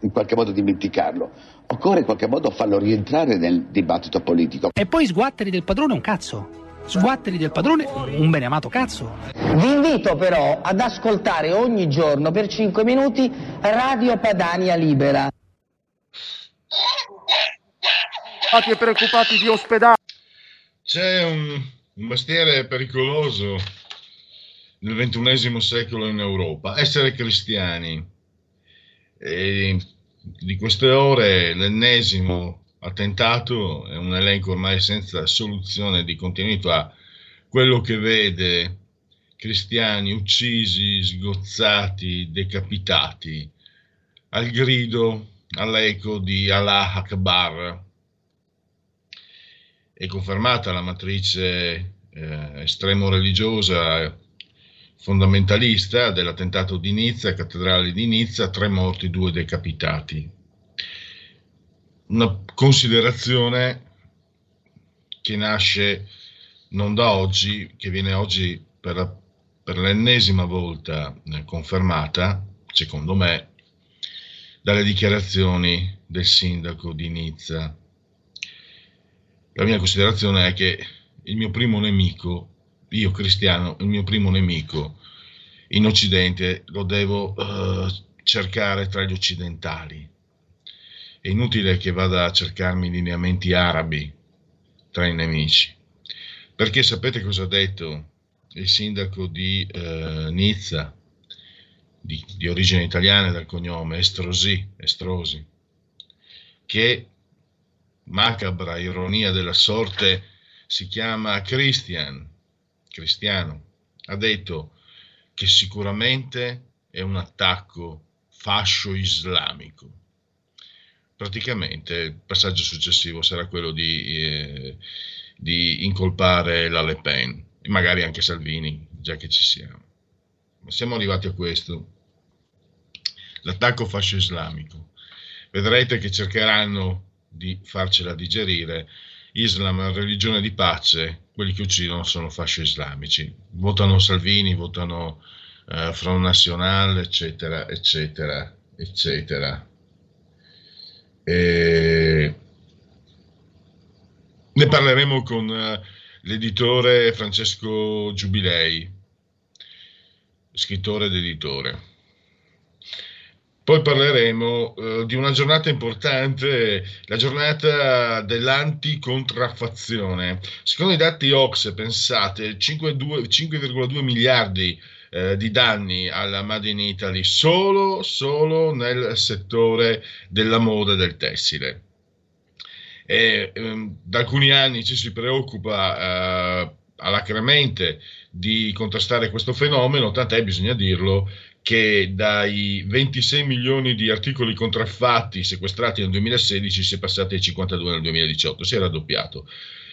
in qualche modo dimenticarlo. Occorre in qualche modo farlo rientrare nel dibattito politico. E poi sguatteri del padrone un cazzo. Sguatteri del padrone un beneamato cazzo. Vi invito però ad ascoltare ogni giorno per 5 minuti Radio Padania Libera. E preoccupati di ospedale. C'è un, un mestiere pericoloso nel ventunesimo secolo in Europa, essere cristiani. E di queste ore l'ennesimo attentato è un elenco ormai senza soluzione di continuità, quello che vede cristiani uccisi, sgozzati, decapitati, al grido, all'eco di Allah Akbar. È confermata la matrice eh, estremo religiosa fondamentalista dell'attentato di Nizza, cattedrale di Nizza, tre morti, due decapitati. Una considerazione che nasce non da oggi, che viene oggi per, per l'ennesima volta eh, confermata, secondo me, dalle dichiarazioni del sindaco di Nizza. La mia considerazione è che il mio primo nemico io cristiano, il mio primo nemico in Occidente lo devo uh, cercare tra gli occidentali. È inutile che vada a cercarmi lineamenti arabi tra i nemici. Perché sapete cosa ha detto il sindaco di uh, Nizza, di, di, origine italiana dal cognome Estrosi, Estrosi, che macabra ironia della sorte si chiama Christian, cristiano, ha detto che sicuramente è un attacco fascio islamico. Praticamente il passaggio successivo sarà quello di, eh, di incolpare la Le Pen magari anche Salvini, già che ci siamo. Ma siamo arrivati a questo, l'attacco fascio islamico. Vedrete che cercheranno di farcela digerire Islam è una religione di pace, quelli che uccidono sono fasci islamici. Votano Salvini, votano eh, Front National, eccetera, eccetera, eccetera. E... Ne parleremo con uh, l'editore Francesco Giubilei, scrittore ed editore. Poi parleremo eh, di una giornata importante, la giornata dell'anticontraffazione. Secondo i dati Ox, pensate, 5,2 miliardi eh, di danni alla Made in Italy solo, solo nel settore della moda e del tessile. E, ehm, da alcuni anni ci si preoccupa eh, alacremente di contrastare questo fenomeno, tant'è, bisogna dirlo, che dai 26 milioni di articoli contraffatti sequestrati nel 2016 si è passati ai 52 nel 2018, si è raddoppiato.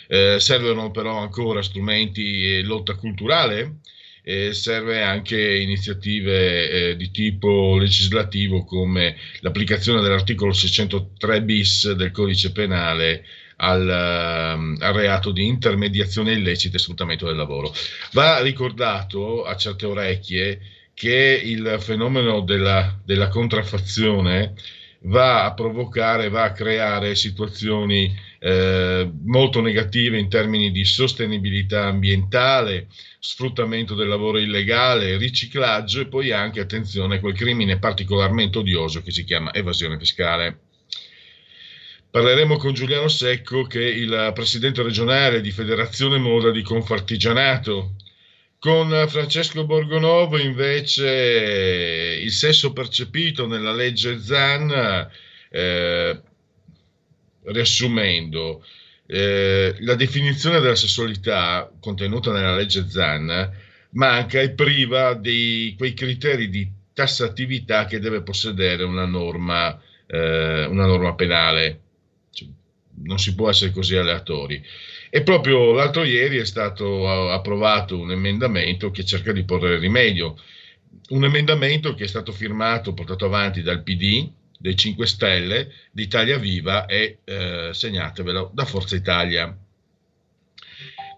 Eh, servono però ancora strumenti e lotta culturale, eh, serve anche iniziative eh, di tipo legislativo come l'applicazione dell'articolo 603 bis del codice penale al, uh, al, reato di intermediazione illecita e sfruttamento del lavoro. Va ricordato a certe orecchie che il fenomeno della, della contraffazione va a provocare, va a creare situazioni eh, molto negative in termini di sostenibilità ambientale, sfruttamento del lavoro illegale, riciclaggio e poi anche, attenzione, quel crimine particolarmente odioso che si chiama evasione fiscale. Parleremo con Giuliano Secco, che è il presidente regionale di Federazione Moda di Confartigianato. Con Francesco Borgonovo invece il sesso percepito nella legge ZAN eh, riassumendo, eh, la definizione della sessualità contenuta nella legge ZAN manca e priva di quei criteri di tassatività che deve possedere una norma, eh, una norma penale. Cioè, non si può essere così aleatori. E proprio l'altro ieri è stato approvato un emendamento che cerca di porre rimedio. Un emendamento che è stato firmato, portato avanti dal PD, dei 5 Stelle, di Italia Viva e, eh, segnatevelo, da Forza Italia.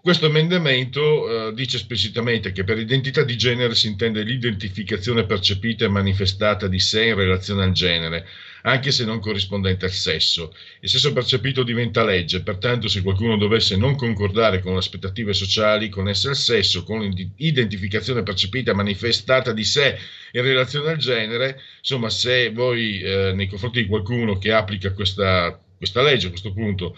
Questo emendamento eh, dice esplicitamente che per identità di genere si intende l'identificazione percepita e manifestata di sé in relazione al genere, anche se non corrispondente al sesso. Il sesso percepito diventa legge, pertanto se qualcuno dovesse non concordare con le aspettative sociali connesse al sesso, con l'identificazione percepita manifestata di sé in relazione al genere, insomma se voi eh, nei confronti di qualcuno che applica questa questa legge a questo punto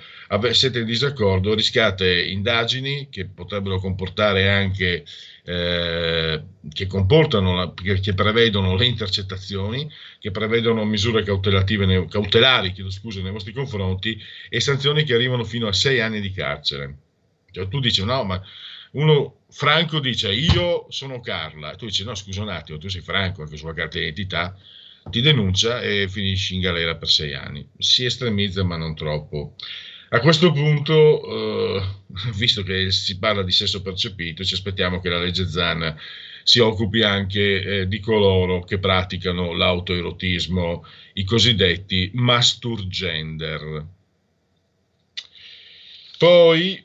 siete in disaccordo, rischiate indagini che potrebbero comportare anche eh, che comportano, che prevedono le intercettazioni, che prevedono misure cautelative, cautelari scusa, nei vostri confronti e sanzioni che arrivano fino a sei anni di carcere. Cioè, tu dici no, ma uno Franco dice io sono Carla, e tu dici no, scusa un attimo, tu sei Franco anche sulla carta d'identità ti denuncia e finisci in galera per sei anni. Si estremizza ma non troppo. A questo punto, eh, visto che si parla di sesso percepito, ci aspettiamo che la legge Zan si occupi anche eh, di coloro che praticano l'autoerotismo, i cosiddetti masturgender. Poi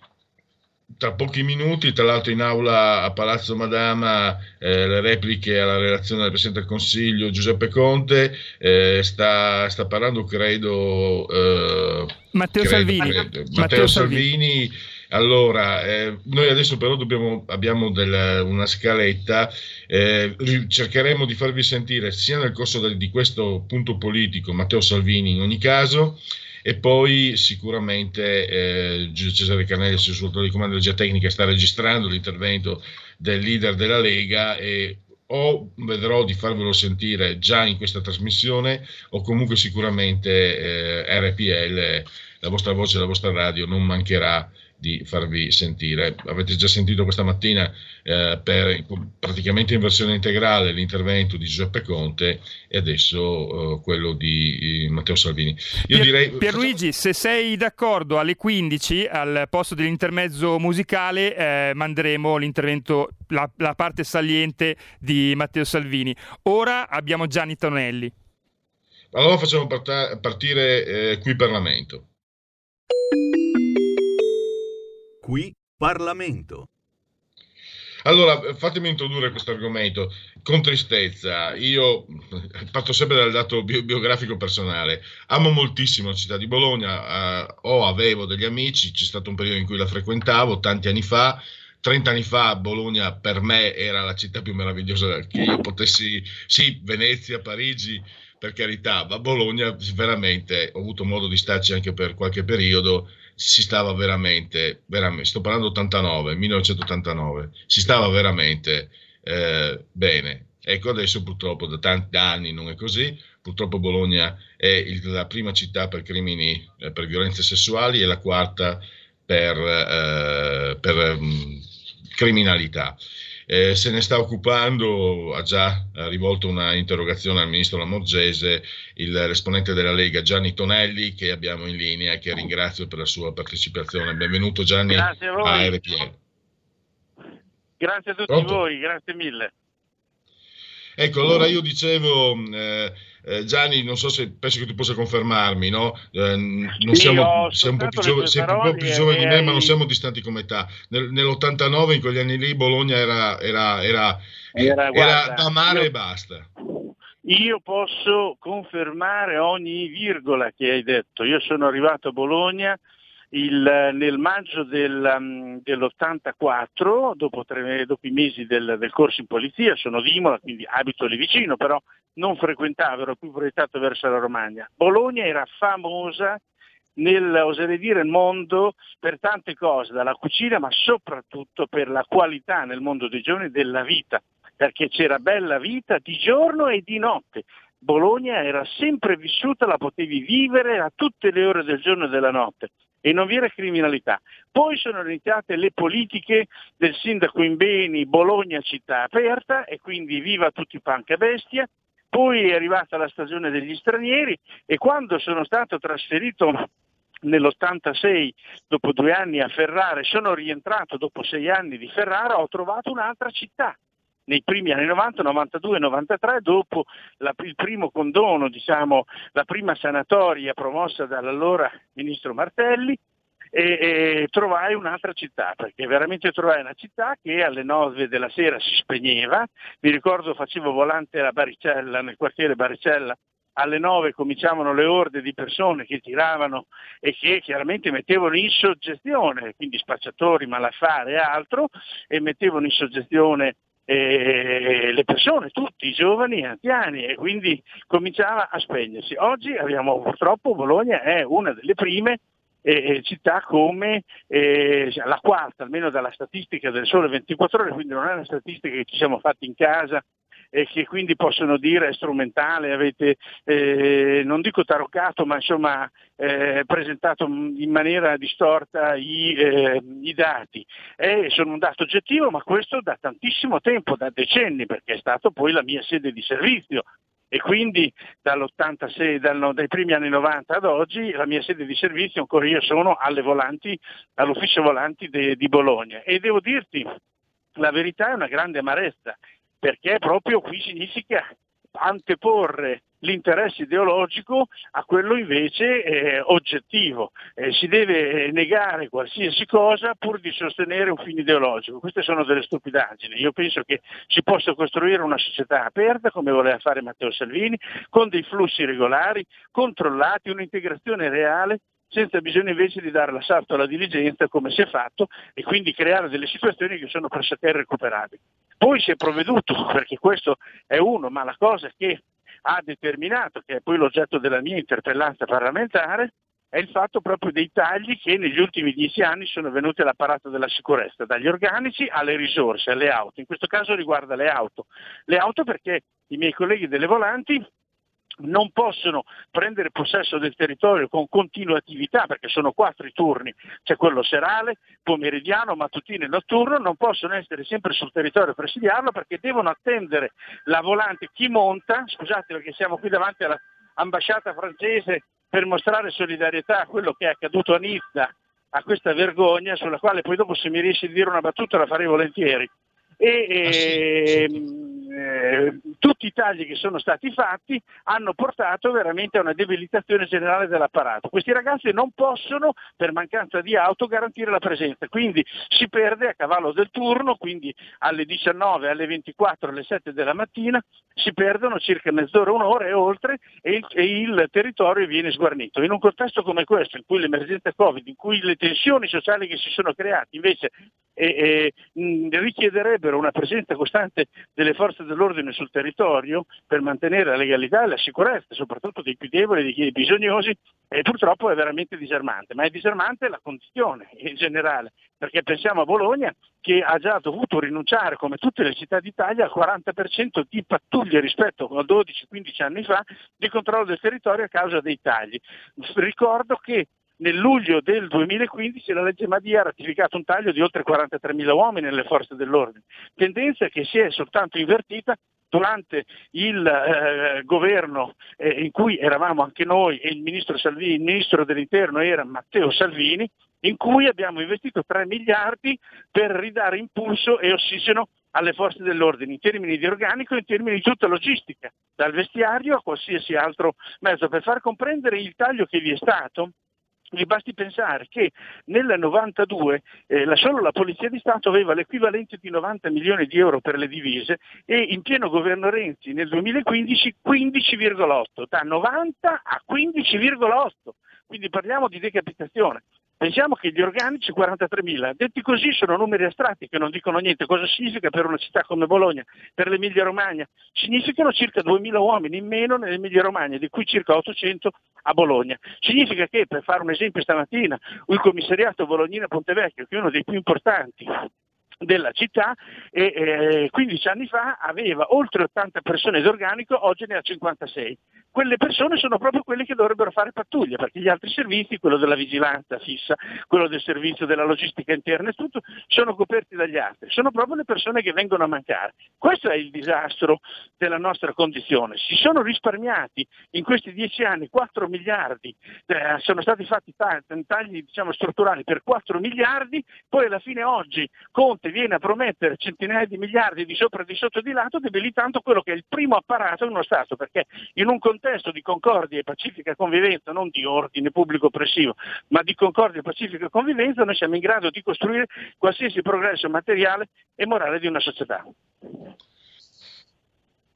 tra pochi minuti, tra l'altro in aula a Palazzo Madama, eh, le repliche alla relazione del Presidente del Consiglio Giuseppe Conte, eh, sta, sta, parlando credo eh, Matteo, credo, Salvini. Credo, Matteo, Matteo Salvini. Salvini. Allora, eh, noi adesso però dobbiamo, abbiamo del, una scaletta, eh, cercheremo di farvi sentire sia nel corso del, di questo punto politico Matteo Salvini in ogni caso, e poi sicuramente eh, Cesare Canelli, sul di comando di tecnica, sta registrando l'intervento del leader della Lega e o vedrò di farvelo sentire già in questa trasmissione o comunque sicuramente eh, RPL, la vostra voce, la vostra radio non mancherà di farvi sentire. Avete già sentito questa mattina eh, per, praticamente in versione integrale l'intervento di Giuseppe Conte e adesso eh, quello di Matteo Salvini. Io Pier, direi, Pierluigi, se sei d'accordo alle 15 al posto dell'intermezzo musicale eh, manderemo l'intervento, la, la parte saliente di Matteo Salvini. Ora abbiamo Gianni Tonelli. Allora facciamo partire eh, qui Parlamento. Qui Parlamento. Allora, fatemi introdurre questo argomento con tristezza. Io parto sempre dal dato biografico personale. Amo moltissimo la città di Bologna, eh, o avevo degli amici, c'è stato un periodo in cui la frequentavo, tanti anni fa. 30 anni fa Bologna per me era la città più meravigliosa che io potessi, sì, Venezia, Parigi, per carità, ma Bologna veramente ho avuto modo di starci anche per qualche periodo si stava veramente, veramente sto parlando 89, 1989, si stava veramente eh, bene. Ecco, adesso purtroppo da tanti anni non è così, purtroppo Bologna è il, la prima città per crimini, eh, per violenze sessuali e la quarta per, eh, per mh, criminalità eh, se ne sta occupando, ha già rivolto una interrogazione al ministro Lamorgese, il esponente della Lega Gianni Tonelli, che abbiamo in linea e che ringrazio per la sua partecipazione. Benvenuto Gianni a, a RPL. Grazie a tutti Pronto? voi, grazie mille. Ecco, allora io dicevo, eh, eh, Gianni, non so se penso che tu possa confermarmi, no? Eh, non siamo, sei un po' più, giovane, sei un po più giovane di me, hai... ma non siamo distanti come età. Nel, nell'89, in quegli anni lì, Bologna era, era, era, era, guarda, da mare io, e basta. Io posso confermare ogni virgola che hai detto. Io sono arrivato a Bologna il, nel maggio del, um, dell'84, dopo, tre, dopo, i mesi del, del, corso in polizia, sono di Imola, quindi abito lì vicino, però non frequentavo, ero più proiettato verso la Romagna. Bologna era famosa nel, oserei dire, mondo per tante cose, dalla cucina, ma soprattutto per la qualità nel mondo dei giorni della vita, perché c'era bella vita di giorno e di notte. Bologna era sempre vissuta, la potevi vivere a tutte le ore del giorno e della notte e non vi era criminalità. Poi sono iniziate le politiche del sindaco Imbeni, Bologna città aperta e quindi viva tutti panca bestia. Poi è arrivata la stagione degli stranieri e quando sono stato trasferito nell'86, dopo due anni a Ferrara, sono rientrato dopo sei anni di Ferrara, ho trovato un'altra città, nei primi anni 90, 92, 93, dopo la, il primo condono, diciamo, la prima sanatoria promossa dall'allora ministro Martelli, e, e, trovai un'altra città, perché veramente trovai una città che alle 9 della sera si spegneva, mi ricordo facevo volante a Baricella, nel quartiere Baricella, alle 9 cominciavano le orde di persone che tiravano e che chiaramente mettevano in soggezione, quindi spacciatori, malaffare e altro, e mettevano in soggezione eh, le persone, tutti i giovani e anziani e quindi cominciava a spegnersi. Oggi abbiamo purtroppo Bologna è una delle prime eh, città come eh, la quarta, almeno dalla statistica del sole 24 ore, quindi non è una statistica che ci siamo fatti in casa e che quindi possono dire è strumentale, avete eh, non dico taroccato ma insomma eh, presentato in maniera distorta i, eh, i dati. sono un dato oggettivo ma questo da tantissimo tempo, da decenni perché è stato poi la mia sede di servizio. E quindi dall'86, dal, dai primi anni 90 ad oggi la mia sede di servizio ancora io sono volanti, all'ufficio volanti de, di Bologna. E devo dirti la verità è una grande amarezza perché proprio qui significa anteporre l'interesse ideologico a quello invece eh, oggettivo. Eh, si deve eh, negare qualsiasi cosa pur di sostenere un fine ideologico. Queste sono delle stupidaggini. Io penso che si possa costruire una società aperta, come voleva fare Matteo Salvini, con dei flussi regolari, controllati, un'integrazione reale senza bisogno invece di dare l'assalto alla diligenza come si è fatto e quindi creare delle situazioni che sono pressoché irrecuperabili. Poi si è provveduto, perché questo è uno, ma la cosa che ha determinato, che è poi l'oggetto della mia interpellanza parlamentare, è il fatto proprio dei tagli che negli ultimi dieci anni sono venuti all'apparato della sicurezza, dagli organici alle risorse, alle auto. In questo caso riguarda le auto. Le auto perché i miei colleghi delle volanti non possono prendere possesso del territorio con continuatività, perché sono quattro i turni, c'è quello serale, pomeridiano, mattutino e notturno, non possono essere sempre sul territorio presidiarlo perché devono attendere la volante, chi monta, scusate perché siamo qui davanti all'ambasciata francese per mostrare solidarietà a quello che è accaduto a Nizza, a questa vergogna sulla quale poi dopo se mi riesce a dire una battuta la farei volentieri. E, ah, sì, ehm, eh, tutti i tagli che sono stati fatti hanno portato veramente a una debilitazione generale dell'apparato. Questi ragazzi non possono, per mancanza di auto, garantire la presenza, quindi si perde a cavallo del turno, quindi alle 19, alle 24, alle 7 della mattina, si perdono circa mezz'ora, un'ora e oltre e il, e il territorio viene sguarnito. In un contesto come questo, in cui l'emergenza Covid, in cui le tensioni sociali che si sono create invece eh, eh, richiederebbero una presenza costante delle forze dell'ordine sul territorio per mantenere la legalità e la sicurezza, soprattutto dei più deboli, dei bisognosi, e purtroppo è veramente disarmante, ma è disarmante la condizione in generale, perché pensiamo a Bologna che ha già dovuto rinunciare, come tutte le città d'Italia, al 40% di pattuglie rispetto a 12-15 anni fa di controllo del territorio a causa dei tagli. Ricordo che nel luglio del 2015 la legge Madia ha ratificato un taglio di oltre 43.000 uomini nelle forze dell'ordine, tendenza che si è soltanto invertita durante il eh, governo eh, in cui eravamo anche noi e il ministro, Salvini, il ministro dell'interno era Matteo Salvini, in cui abbiamo investito 3 miliardi per ridare impulso e ossigeno alle forze dell'ordine in termini di organico e in termini di tutta logistica, dal vestiario a qualsiasi altro mezzo, per far comprendere il taglio che vi è stato mi basti pensare che nel 92 eh, la, solo la Polizia di Stato aveva l'equivalente di 90 milioni di euro per le divise e in pieno governo Renzi nel 2015 15,8, da 90 a 15,8, quindi parliamo di decapitazione. Pensiamo che gli organici 43.000, detti così sono numeri astratti che non dicono niente. Cosa significa per una città come Bologna, per l'Emilia Romagna? Significano circa 2.000 uomini in meno nell'Emilia Romagna, di cui circa 800 a Bologna. Significa che, per fare un esempio stamattina, il commissariato Bolognina Pontevecchio, che è uno dei più importanti della città e eh, 15 anni fa aveva oltre 80 persone d'organico, oggi ne ha 56 quelle persone sono proprio quelle che dovrebbero fare pattuglia, perché gli altri servizi, quello della vigilanza fissa, quello del servizio della logistica interna e tutto, sono coperti dagli altri, sono proprio le persone che vengono a mancare. Questo è il disastro della nostra condizione. Si sono risparmiati in questi dieci anni 4 miliardi, eh, sono stati fatti tagli diciamo, strutturali per 4 miliardi, poi alla fine oggi Conte viene a promettere centinaia di miliardi di sopra e di sotto e di lato, debilitando quello che è il primo apparato in uno Stato, perché in un contesto contesto di concordia e pacifica convivenza, non di ordine pubblico oppressivo, ma di concordia e pacifica convivenza, noi siamo in grado di costruire qualsiasi progresso materiale e morale di una società.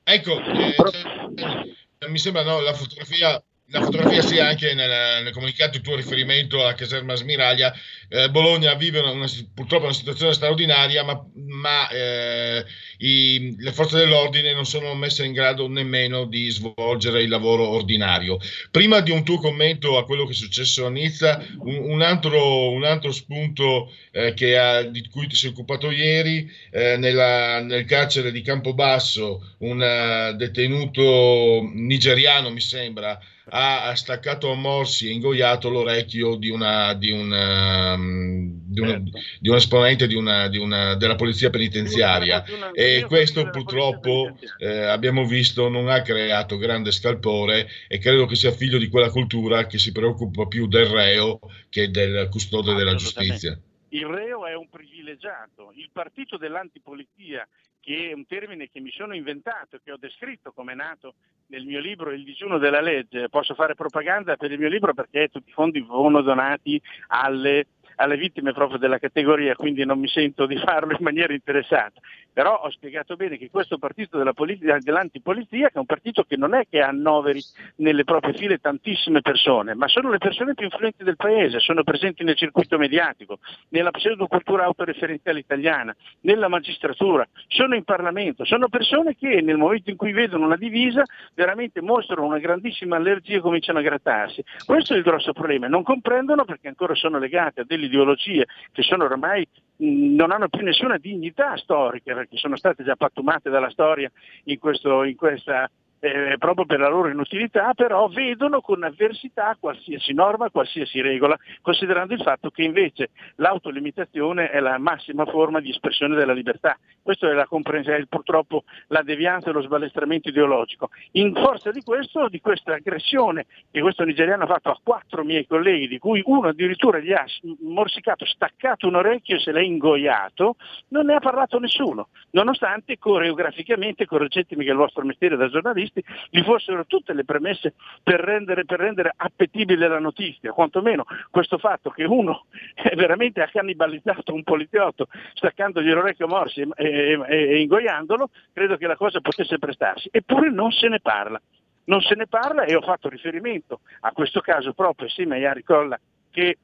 Ecco, eh, mi sembra no, la fotografia la fotografia sia anche nel, nel, comunicato il tuo riferimento alla caserma Smiraglia. Eh, Bologna vive una, una, purtroppo una situazione straordinaria, ma, ma eh, i, le forze dell'ordine non sono messe in grado nemmeno di svolgere il lavoro ordinario. Prima di un tuo commento a quello che è successo a Nizza, un, un, altro, un altro, spunto eh, ha, di cui ti sei occupato ieri, eh, nella, nel carcere di Campobasso, un uh, detenuto nigeriano, mi sembra, ha staccato a morsi e ingoiato l'orecchio di, una, di, una, um, di, una, certo. di un esponente una, della polizia penitenziaria e questo purtroppo eh, abbiamo visto non ha creato grande scalpore e credo che sia figlio di quella cultura che si preoccupa più del reo che del custode della giustizia. Il reo è un privilegiato, il partito dell'antipolizia che è un termine che mi sono inventato, che ho descritto come è nato nel mio libro Il digiuno della legge. Posso fare propaganda per il mio libro perché tutti i fondi vengono donati alle alle vittime proprio della categoria, quindi non mi sento di farlo in maniera interessata. Però ho spiegato bene che questo partito della politica, dell'antipolizia, che è un partito che non è che annoveri nelle proprie file tantissime persone, ma sono le persone più influenti del paese, sono presenti nel circuito mediatico, nella pseudocultura autoreferenziale italiana, nella magistratura, sono in Parlamento, sono persone che nel momento in cui vedono una divisa veramente mostrano una grandissima allergia e cominciano a grattarsi. Questo è il grosso problema, non comprendono perché ancora sono legati a delle ideologie che sono ormai non hanno più nessuna dignità storica perché sono state già pattumate dalla storia in, questo, in questa eh, proprio per la loro inutilità, però vedono con avversità qualsiasi norma, qualsiasi regola, considerando il fatto che invece l'autolimitazione è la massima forma di espressione della libertà. Questa è, la è purtroppo la devianza e lo sbalestramento ideologico. In forza di questo, di questa aggressione che questo nigeriano ha fatto a quattro miei colleghi, di cui uno addirittura gli ha morsicato, staccato un orecchio e se l'ha ingoiato, non ne ha parlato nessuno, nonostante coreograficamente, correggetemi che è il vostro mestiere da giornalista, giornalisti gli fossero tutte le premesse per rendere, per rendere appetibile la notizia, quantomeno questo fatto che uno veramente ha cannibalizzato un poliziotto staccandogli l'orecchio morsi e, e, e ingoiandolo, credo che la cosa potesse prestarsi. Eppure non se ne parla. Non se ne parla e ho fatto riferimento a questo caso proprio assieme a Iari Colla che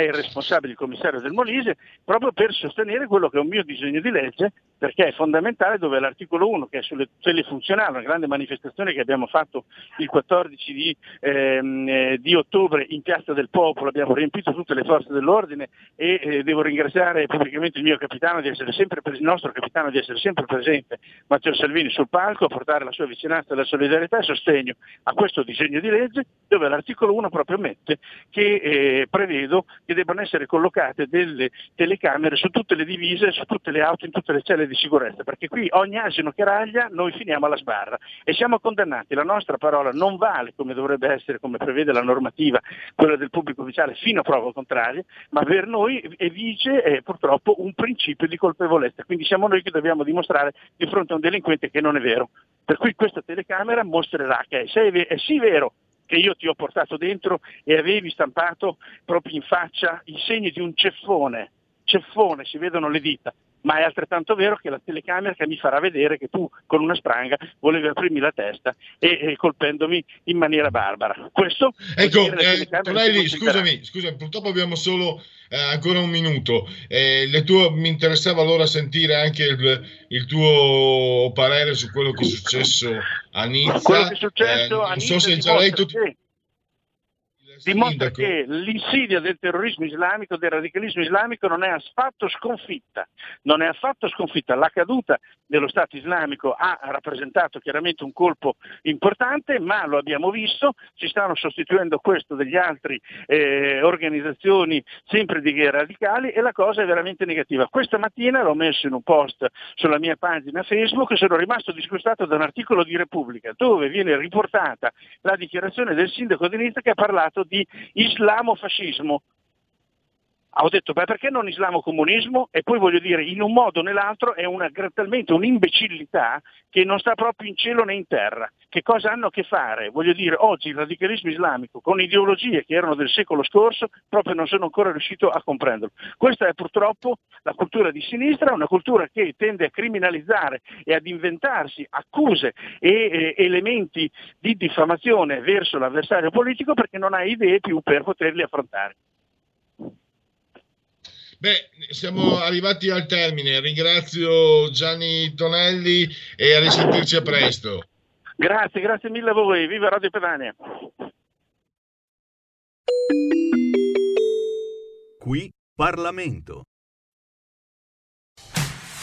è il responsabile, il commissario del Molise, proprio per sostenere quello che è un mio disegno di legge, perché è fondamentale dove l'articolo 1, che è sulle tutele funzionali, una grande manifestazione che abbiamo fatto il 14 di, ehm, eh, di ottobre in Piazza del Popolo, abbiamo riempito tutte le forze dell'ordine e eh, devo ringraziare pubblicamente il mio capitano di essere sempre il nostro capitano di essere sempre presente, Matteo Salvini, sul palco, a portare la sua vicinanza, la solidarietà e sostegno a questo disegno di legge, dove l'articolo 1 proprio mette che eh, prevedo che debbano essere collocate delle telecamere su tutte le divise, su tutte le auto, in tutte le celle di sicurezza, perché qui ogni asino che raglia noi finiamo alla sbarra. E siamo condannati, la nostra parola non vale come dovrebbe essere, come prevede la normativa, quella del pubblico ufficiale fino a prova contraria, ma per noi vige eh, purtroppo un principio di colpevolezza, quindi siamo noi che dobbiamo dimostrare di fronte a un delinquente che non è vero. Per cui questa telecamera mostrerà che è, è sì vero che io ti ho portato dentro e avevi stampato proprio in faccia i segni di un ceffone ceffone, si vedono le dita, ma è altrettanto vero che la telecamera che mi farà vedere che tu con una spranga volevi aprirmi la testa e, e colpendomi in maniera barbara. Questo ecco, eh, Tonelli, scusami, scusami, purtroppo abbiamo solo eh, ancora un minuto. Eh, tue, mi interessava allora sentire anche il, il, tuo parere su quello che è successo a Nizza. Quello che è successo eh, a Nizza so se già lei tutto... Sì dimostra che l'insidia del terrorismo islamico, del radicalismo islamico non è affatto sconfitta, non è affatto sconfitta. La caduta dello Stato islamico ha rappresentato chiaramente un colpo importante, ma lo abbiamo visto, si stanno sostituendo questo degli altri eh, organizzazioni sempre di radicali e la cosa è veramente negativa. Questa mattina l'ho messo in un post sulla mia pagina Facebook e sono rimasto disgustato da un articolo di Repubblica dove viene riportata la dichiarazione del sindaco di Nizza che ha parlato di islamofascismo. Ho detto, beh, perché non islamo-comunismo? E poi voglio dire, in un modo o nell'altro è una, talmente un'imbecillità che non sta proprio in cielo né in terra. Che cosa hanno a che fare? Voglio dire, oggi il radicalismo islamico con ideologie che erano del secolo scorso proprio non sono ancora riuscito a comprenderlo. Questa è purtroppo la cultura di sinistra, una cultura che tende a criminalizzare e ad inventarsi accuse e eh, elementi di diffamazione verso l'avversario politico perché non ha idee più per poterli affrontare. Beh, siamo arrivati al termine. Ringrazio Gianni Tonelli e a risentirci a presto. Grazie, grazie mille a voi. Viva Radio Pedania. Qui Parlamento.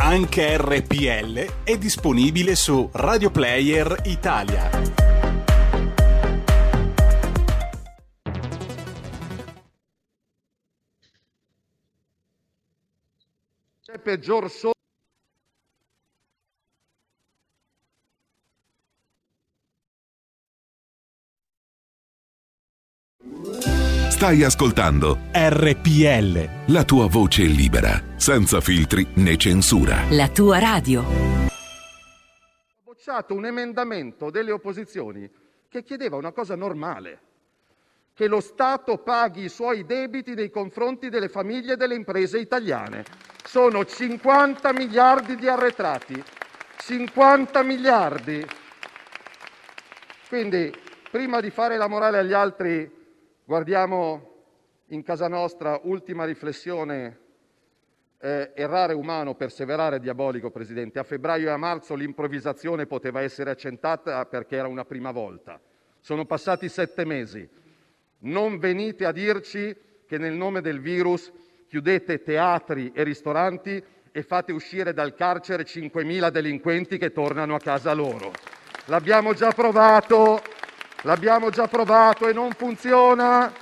Anche RPL è disponibile su Radio Player Italia. C'è peggior solo. Stai ascoltando RPL. La tua voce libera, senza filtri né censura. La tua radio. Ho bocciato un emendamento delle opposizioni che chiedeva una cosa normale, che lo Stato paghi i suoi debiti nei confronti delle famiglie e delle imprese italiane. Sono 50 miliardi di arretrati. 50 miliardi. Quindi, prima di fare la morale agli altri, Guardiamo in casa nostra, ultima riflessione, eh, errare umano, perseverare diabolico, Presidente. A febbraio e a marzo l'improvvisazione poteva essere accentata perché era una prima volta. Sono passati sette mesi. Non venite a dirci che nel nome del virus chiudete teatri e ristoranti e fate uscire dal carcere 5.000 delinquenti che tornano a casa loro. L'abbiamo già provato, L'abbiamo già provato e non funziona.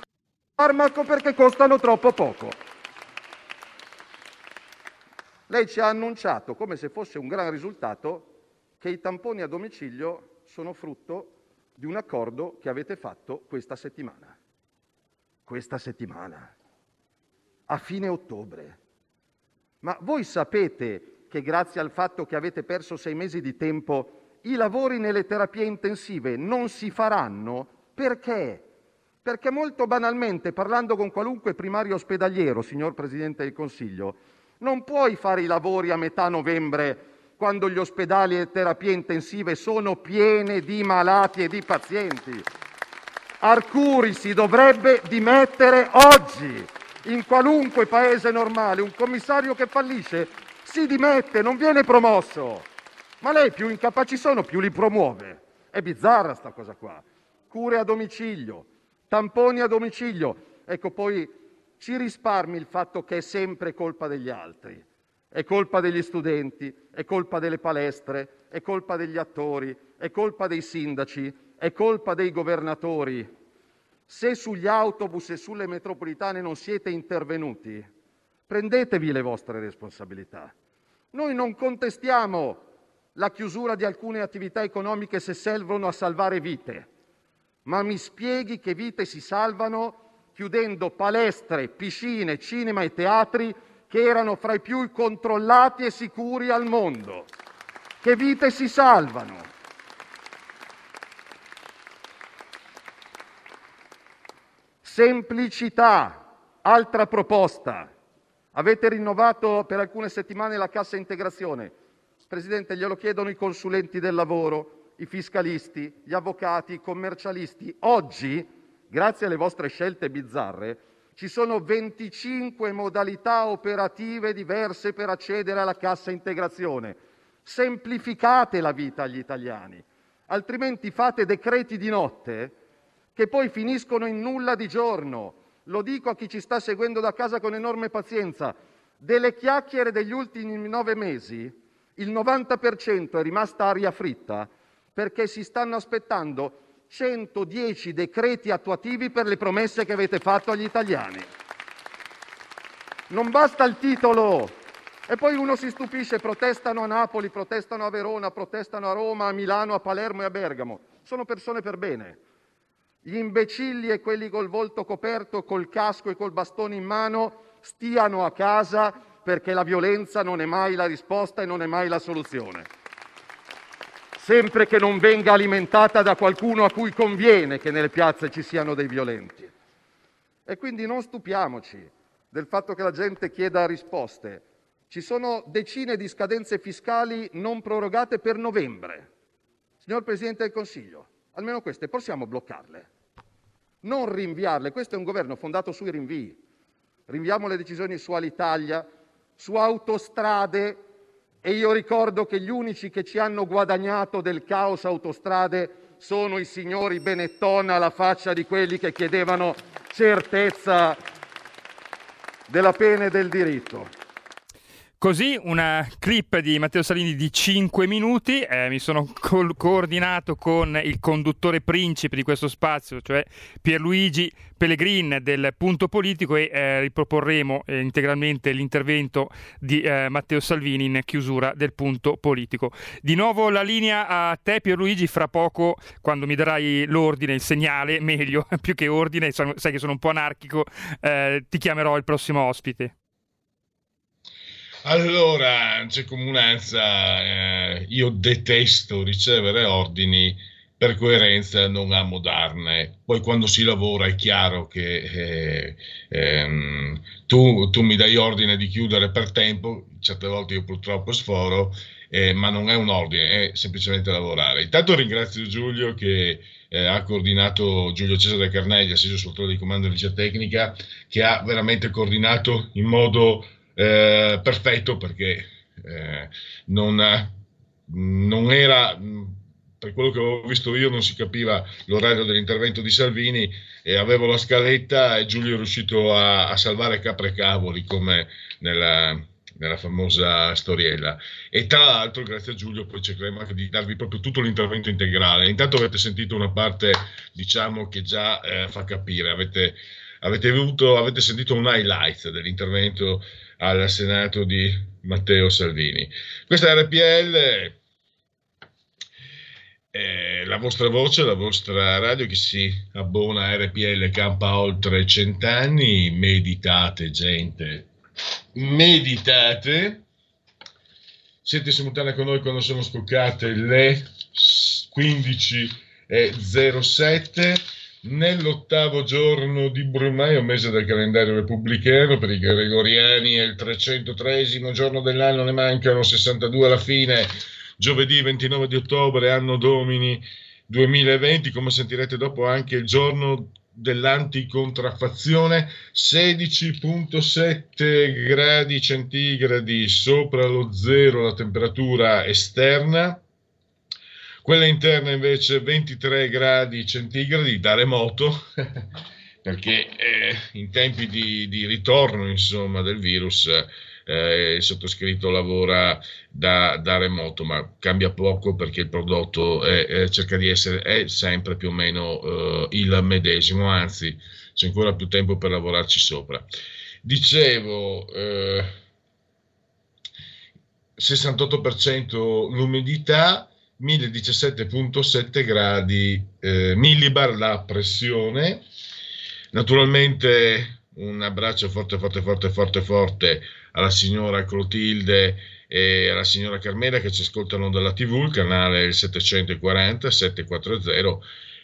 Farmaco perché costano troppo poco. Lei ci ha annunciato, come se fosse un gran risultato, che i tamponi a domicilio sono frutto di un accordo che avete fatto questa settimana. Questa settimana, a fine ottobre. Ma voi sapete che grazie al fatto che avete perso sei mesi di tempo i lavori nelle terapie intensive non si faranno perché? Perché molto banalmente, parlando con qualunque primario ospedaliero, signor Presidente del Consiglio, non puoi fare i lavori a metà novembre quando gli ospedali e le terapie intensive sono piene di malati e di pazienti. Arcuri si dovrebbe dimettere oggi. In qualunque paese normale un commissario che fallisce si dimette, non viene promosso. Ma lei più incapaci sono, più li promuove. È bizzarra sta cosa qua. Cure a domicilio, tamponi a domicilio. Ecco, poi ci risparmi il fatto che è sempre colpa degli altri. È colpa degli studenti, è colpa delle palestre, è colpa degli attori, è colpa dei sindaci, è colpa dei governatori. Se sugli autobus e sulle metropolitane non siete intervenuti, prendetevi le vostre responsabilità. Noi non contestiamo la chiusura di alcune attività economiche se servono a salvare vite, ma mi spieghi che vite si salvano chiudendo palestre, piscine, cinema e teatri che erano fra i più controllati e sicuri al mondo. Che vite si salvano? Semplicità, altra proposta. Avete rinnovato per alcune settimane la cassa integrazione. Presidente, glielo chiedono i consulenti del lavoro, i fiscalisti, gli avvocati, i commercialisti. Oggi, grazie alle vostre scelte bizzarre, ci sono 25 modalità operative diverse per accedere alla cassa integrazione. Semplificate la vita agli italiani, altrimenti fate decreti di notte che poi finiscono in nulla di giorno lo dico a chi ci sta seguendo da casa con enorme pazienza, delle chiacchiere degli ultimi nove mesi il 90% è rimasta aria fritta perché si stanno aspettando 110 decreti attuativi per le promesse che avete fatto agli italiani. Non basta il titolo. E poi uno si stupisce, protestano a Napoli, protestano a Verona, protestano a Roma, a Milano, a Palermo e a Bergamo. Sono persone per bene. Gli imbecilli e quelli col volto coperto, col casco e col bastone in mano stiano a casa perché la violenza non è mai la risposta e non è mai la soluzione. Sempre che non venga alimentata da qualcuno a cui conviene che nelle piazze ci siano dei violenti. E quindi non stupiamoci del fatto che la gente chieda risposte. Ci sono decine di scadenze fiscali non prorogate per novembre. Signor Presidente del Consiglio, almeno queste possiamo bloccarle non rinviarle. Questo è un governo fondato sui rinvii. Rinviamo le decisioni su Alitalia, su autostrade e io ricordo che gli unici che ci hanno guadagnato del caos autostrade sono i signori Benetton alla faccia di quelli che chiedevano certezza della pena e del diritto. Così una clip di Matteo Salini di 5 minuti, eh, mi sono co- coordinato con il conduttore principe di questo spazio, cioè Pierluigi Pellegrin del Punto Politico e eh, riproporremo eh, integralmente l'intervento di eh, Matteo Salvini in chiusura del Punto Politico. Di nuovo la linea a te Pierluigi, fra poco quando mi darai l'ordine, il segnale, meglio, più che ordine, sai che sono un po' anarchico, eh, ti chiamerò il prossimo ospite. Allora, c'è comunanza, eh, io detesto ricevere ordini, per coerenza non amo darne. Poi quando si lavora è chiaro che eh, ehm, tu, tu, mi dai ordine di chiudere per tempo, certe volte io purtroppo sforo, eh, ma non è un ordine, è semplicemente lavorare. Intanto ringrazio Giulio che eh, ha coordinato Giulio Cesare Carneglia, assiso sul di comando di Ligia Tecnica, che ha veramente coordinato in modo eh, perfetto perché eh, non, non, era, per quello che avevo visto io, non si capiva l'orario dell'intervento di Salvini e avevo la scaletta e Giulio è riuscito a, a salvare capre cavoli come nella, nella famosa storiella. E tra l'altro, grazie a Giulio, poi cercheremo anche di darvi proprio tutto l'intervento integrale. Intanto avete sentito una parte, diciamo, che già eh, fa capire, avete, avete, avuto, avete sentito un highlight dell'intervento al Senato di Matteo Salvini. Questa è RPL, eh, la vostra voce, la vostra radio che si abbona a RPL campa oltre cent'anni, meditate gente, meditate. Siete simultanei con noi quando sono scoccate le 15.07 Nell'ottavo giorno di Brumaio, mese del calendario repubblicano, per i gregoriani è il 303 giorno dell'anno, ne mancano 62 alla fine, giovedì 29 di ottobre, anno domini 2020, come sentirete dopo anche il giorno dell'anticontraffazione. 16.7 gradi centigradi sopra lo zero la temperatura esterna quella interna invece 23 gradi centigradi da remoto, perché eh, in tempi di, di, ritorno insomma, del virus eh, il sottoscritto lavora da, da, remoto, ma cambia poco perché il prodotto è, è, cerca di essere sempre più o meno eh, il medesimo, anzi c'è ancora più tempo per lavorarci sopra. Dicevo, eh, 68% l'umidità, 1017.7 gradi eh, millibar la pressione. Naturalmente un abbraccio forte, forte, forte, forte, forte alla signora Clotilde e alla signora Carmela che ci ascoltano dalla TV, il canale 740 740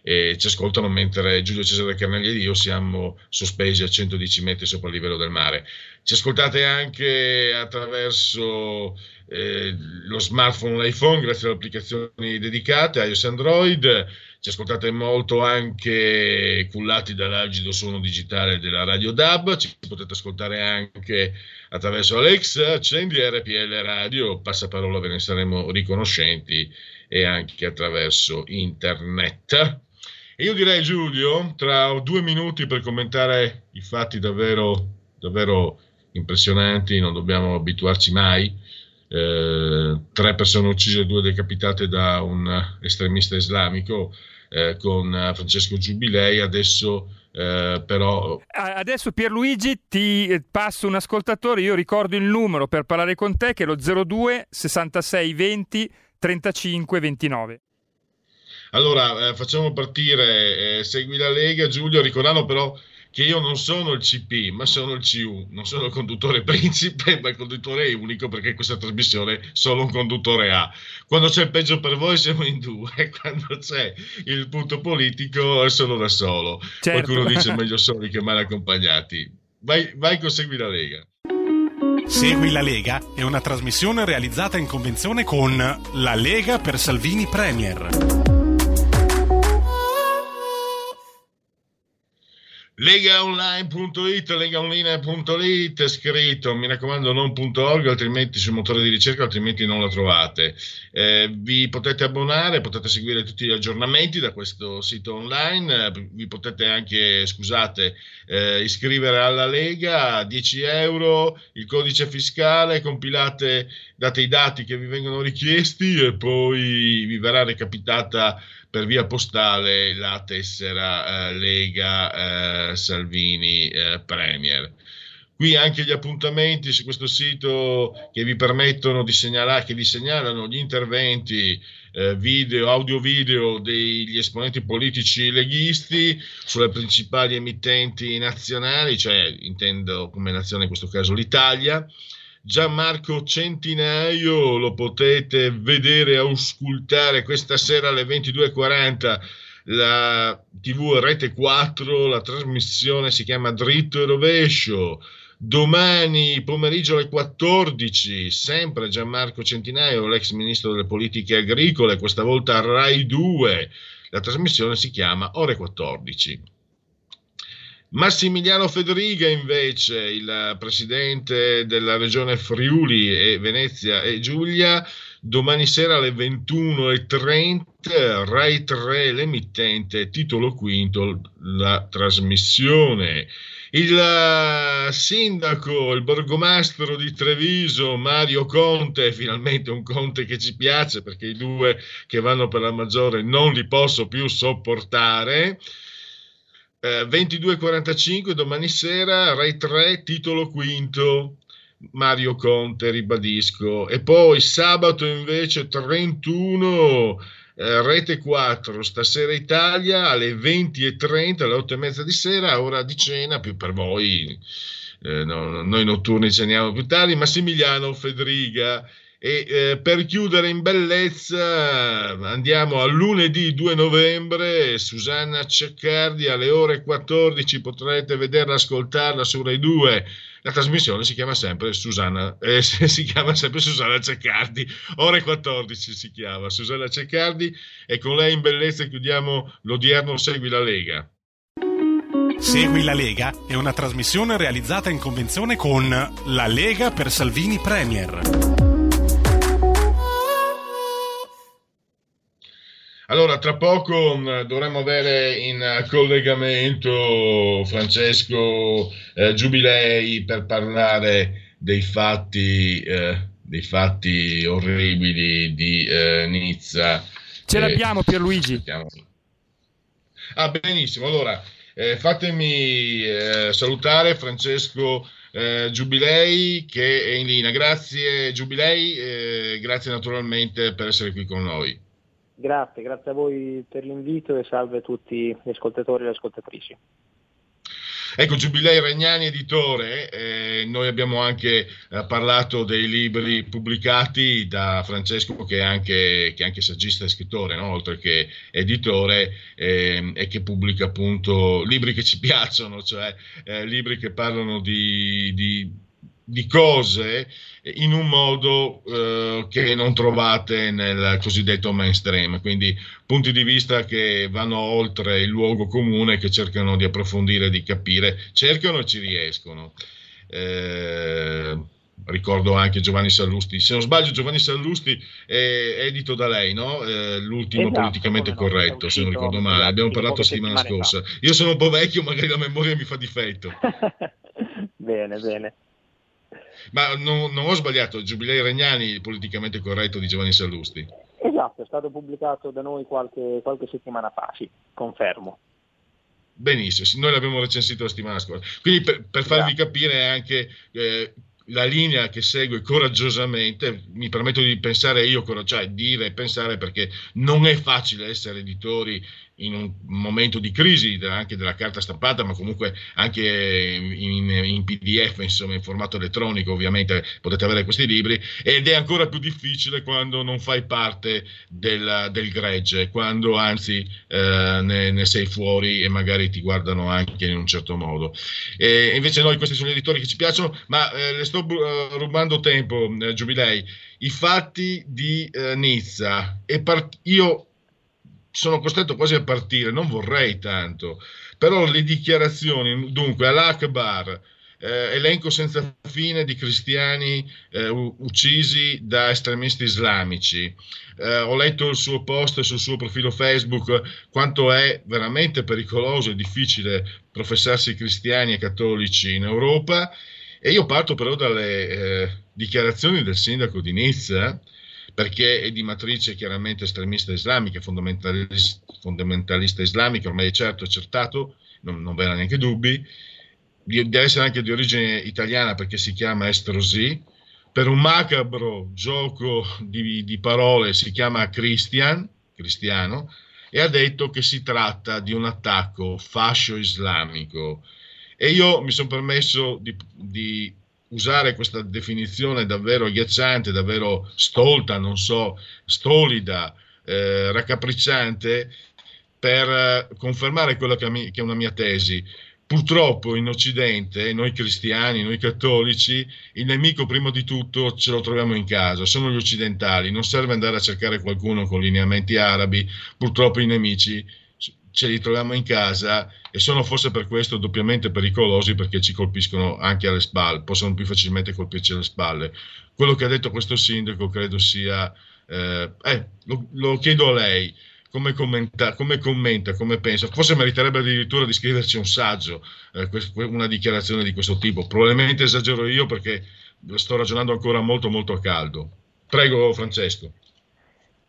e ci ascoltano mentre Giulio Cesare Carnagli ed io siamo sospesi a 110 metri sopra il livello del mare. Ci ascoltate anche attraverso eh, lo smartphone, l'iPhone, grazie alle applicazioni dedicate, iOS e Android. Ci ascoltate molto anche cullati dall'agido suono digitale della Radio DAB, ci potete ascoltare anche attraverso Alexa, accendi RPL Radio, passaparola ve ne saremo riconoscenti e anche attraverso internet. E io direi Giulio, tra due minuti per commentare i fatti davvero, davvero impressionanti, non dobbiamo abituarci mai. Eh, tre persone uccise, due decapitate da un estremista islamico eh, con Francesco Giubilei, adesso eh, però... Adesso Pierluigi ti passo un ascoltatore, io ricordo il numero per parlare con te che è lo 02 66 20 35 29. Allora, eh, facciamo partire, eh, segui la Lega, Giulio, ricordando però che io non sono il CP, ma sono il CU, non sono il conduttore principe, ma il conduttore è unico perché in questa trasmissione solo un conduttore ha. Quando c'è il peggio per voi siamo in due, quando c'è il punto politico sono da solo. Certo. Qualcuno dice meglio soli che male accompagnati. Vai, vai con Segui la Lega. Segui la Lega è una trasmissione realizzata in convenzione con La Lega per Salvini Premier. legaonline.it, legaonline.it scritto, mi raccomando non .org, altrimenti sul motore di ricerca, altrimenti non la trovate. Eh, vi potete abbonare, potete seguire tutti gli aggiornamenti da questo sito online, vi potete anche, scusate, eh, iscrivere alla Lega, 10 euro, il codice fiscale, compilate, date i dati che vi vengono richiesti e poi vi verrà recapitata per via postale la tessera eh, Lega eh, Salvini eh, Premier. Qui anche gli appuntamenti su questo sito che vi permettono di segnalare, che vi segnalano gli interventi eh, video, audio-video degli esponenti politici leghisti sulle principali emittenti nazionali, cioè intendo come nazione in questo caso l'Italia, Gianmarco Centinaio, lo potete vedere auscultare questa sera alle 22.40 la TV Rete 4, la trasmissione si chiama Dritto e Rovescio. Domani pomeriggio alle 14, sempre Gianmarco Centinaio, l'ex ministro delle politiche agricole, questa volta Rai 2. La trasmissione si chiama Ore 14. Massimiliano Federiga invece, il presidente della regione Friuli e Venezia e Giulia, domani sera alle 21.30, Rai 3 l'emittente, titolo quinto, la trasmissione. Il eh, sindaco, il borgomastro di Treviso, Mario Conte, finalmente un Conte che ci piace perché i due che vanno per la maggiore non li posso più sopportare eh, 22.45 domani sera, Rai 3, titolo quinto, Mario Conte, ribadisco. E poi sabato invece 31, eh, Rete 4, stasera Italia, alle 20.30, alle 8.30 di sera, ora di cena, più per voi. Eh, no, noi notturni ceniamo più tardi, Massimiliano Federiga e eh, per chiudere in bellezza andiamo a lunedì 2 novembre, Susanna Ceccardi alle ore 14 potrete vederla, ascoltarla su Rai 2. La trasmissione si chiama sempre Susanna, eh, si chiama sempre Susanna Ceccardi, ore 14 si chiama Susanna Ceccardi e con lei in bellezza chiudiamo l'odierno Segui la Lega. Segui la Lega è una trasmissione realizzata in convenzione con La Lega per Salvini Premier. Allora, tra poco mh, dovremmo avere in collegamento Francesco eh, Giubilei per parlare dei fatti, eh, dei fatti orribili di eh, Nizza. Ce Eh, l'abbiamo Pierluigi. aspettiamo. Ah, benissimo. Allora, eh, fatemi eh, salutare Francesco eh, Giubilei che è in linea. Grazie Giubilei, eh, grazie naturalmente per essere qui con noi. Grazie, grazie a voi per l'invito e salve a tutti gli ascoltatori e le ascoltatrici. Ecco, Giubilei Regnani, editore, eh, noi abbiamo anche eh, parlato dei libri pubblicati da Francesco che è anche, che è anche saggista e scrittore, no? oltre che editore, eh, e che pubblica appunto libri che ci piacciono, cioè eh, libri che parlano di, di, di cose in un modo eh, che non trovate nel cosiddetto mainstream, quindi punti di vista che vanno oltre il luogo comune, che cercano di approfondire, di capire, cercano e ci riescono. Eh, ricordo anche Giovanni Sallusti, se non sbaglio Giovanni Sallusti è edito da lei, no? Eh, l'ultimo Esatto, politicamente corretto, se non ricordo male, abbiamo parlato poche settimana scorsa. Io sono un po' vecchio, magari la memoria mi fa difetto. bene, bene. Ma non, non ho sbagliato, Giubilei Regnani, politicamente corretto di Giovanni Sallusti. Esatto, è stato pubblicato da noi qualche, qualche settimana fa, sì, confermo. Benissimo, noi l'abbiamo recensito la settimana scorsa. Quindi per, per farvi capire anche eh, la linea che segue coraggiosamente, mi permetto di pensare io, cioè dire e pensare perché non è facile essere editori in un momento di crisi anche della carta stampata, ma comunque anche in, in, PDF, insomma, in formato elettronico, ovviamente potete avere questi libri, ed è ancora più difficile quando non fai parte del, del gregge, quando anzi eh, ne, ne, sei fuori e magari ti guardano anche in un certo modo. E invece noi, questi sono gli editori che ci piacciono, ma eh, le sto uh, rubando tempo, eh, Giubilei. I fatti di eh, Nizza, e part- io sono costretto quasi a partire, non vorrei tanto, però le dichiarazioni, dunque all'Akbar, eh, elenco senza fine di cristiani eh, uccisi da estremisti islamici, eh, ho letto il suo post sul suo profilo Facebook, quanto è veramente pericoloso e difficile professarsi cristiani e cattolici in Europa, e io parto però dalle eh, dichiarazioni del sindaco di Nizza, perché è di matrice chiaramente estremista islamica, fondamentalista, fondamentalista islamica, ormai è certo, accertato, non, non ve neanche dubbi, deve essere anche di origine italiana perché si chiama Estrosi, per un macabro gioco di, di parole si chiama Christian, cristiano, e ha detto che si tratta di un attacco fascio islamico. E io mi sono permesso di, di usare questa definizione davvero agghiacciante, davvero stolta, non so, stolida, eh, raccapricciante, per confermare quella che è una mia tesi. Purtroppo in Occidente, noi cristiani, noi cattolici, il nemico prima di tutto ce lo troviamo in casa, sono gli occidentali, non serve andare a cercare qualcuno con lineamenti arabi, purtroppo i nemici ce li troviamo in casa e sono forse per questo doppiamente pericolosi perché ci colpiscono anche alle spalle, possono più facilmente colpirci alle spalle. Quello che ha detto questo sindaco credo sia, eh, eh, lo, lo, chiedo a lei, come commenta, come commenta, come pensa, forse meriterebbe addirittura di scriverci un saggio, eh, una dichiarazione di questo tipo, probabilmente esagero io perché sto ragionando ancora molto molto a caldo. Prego Francesco.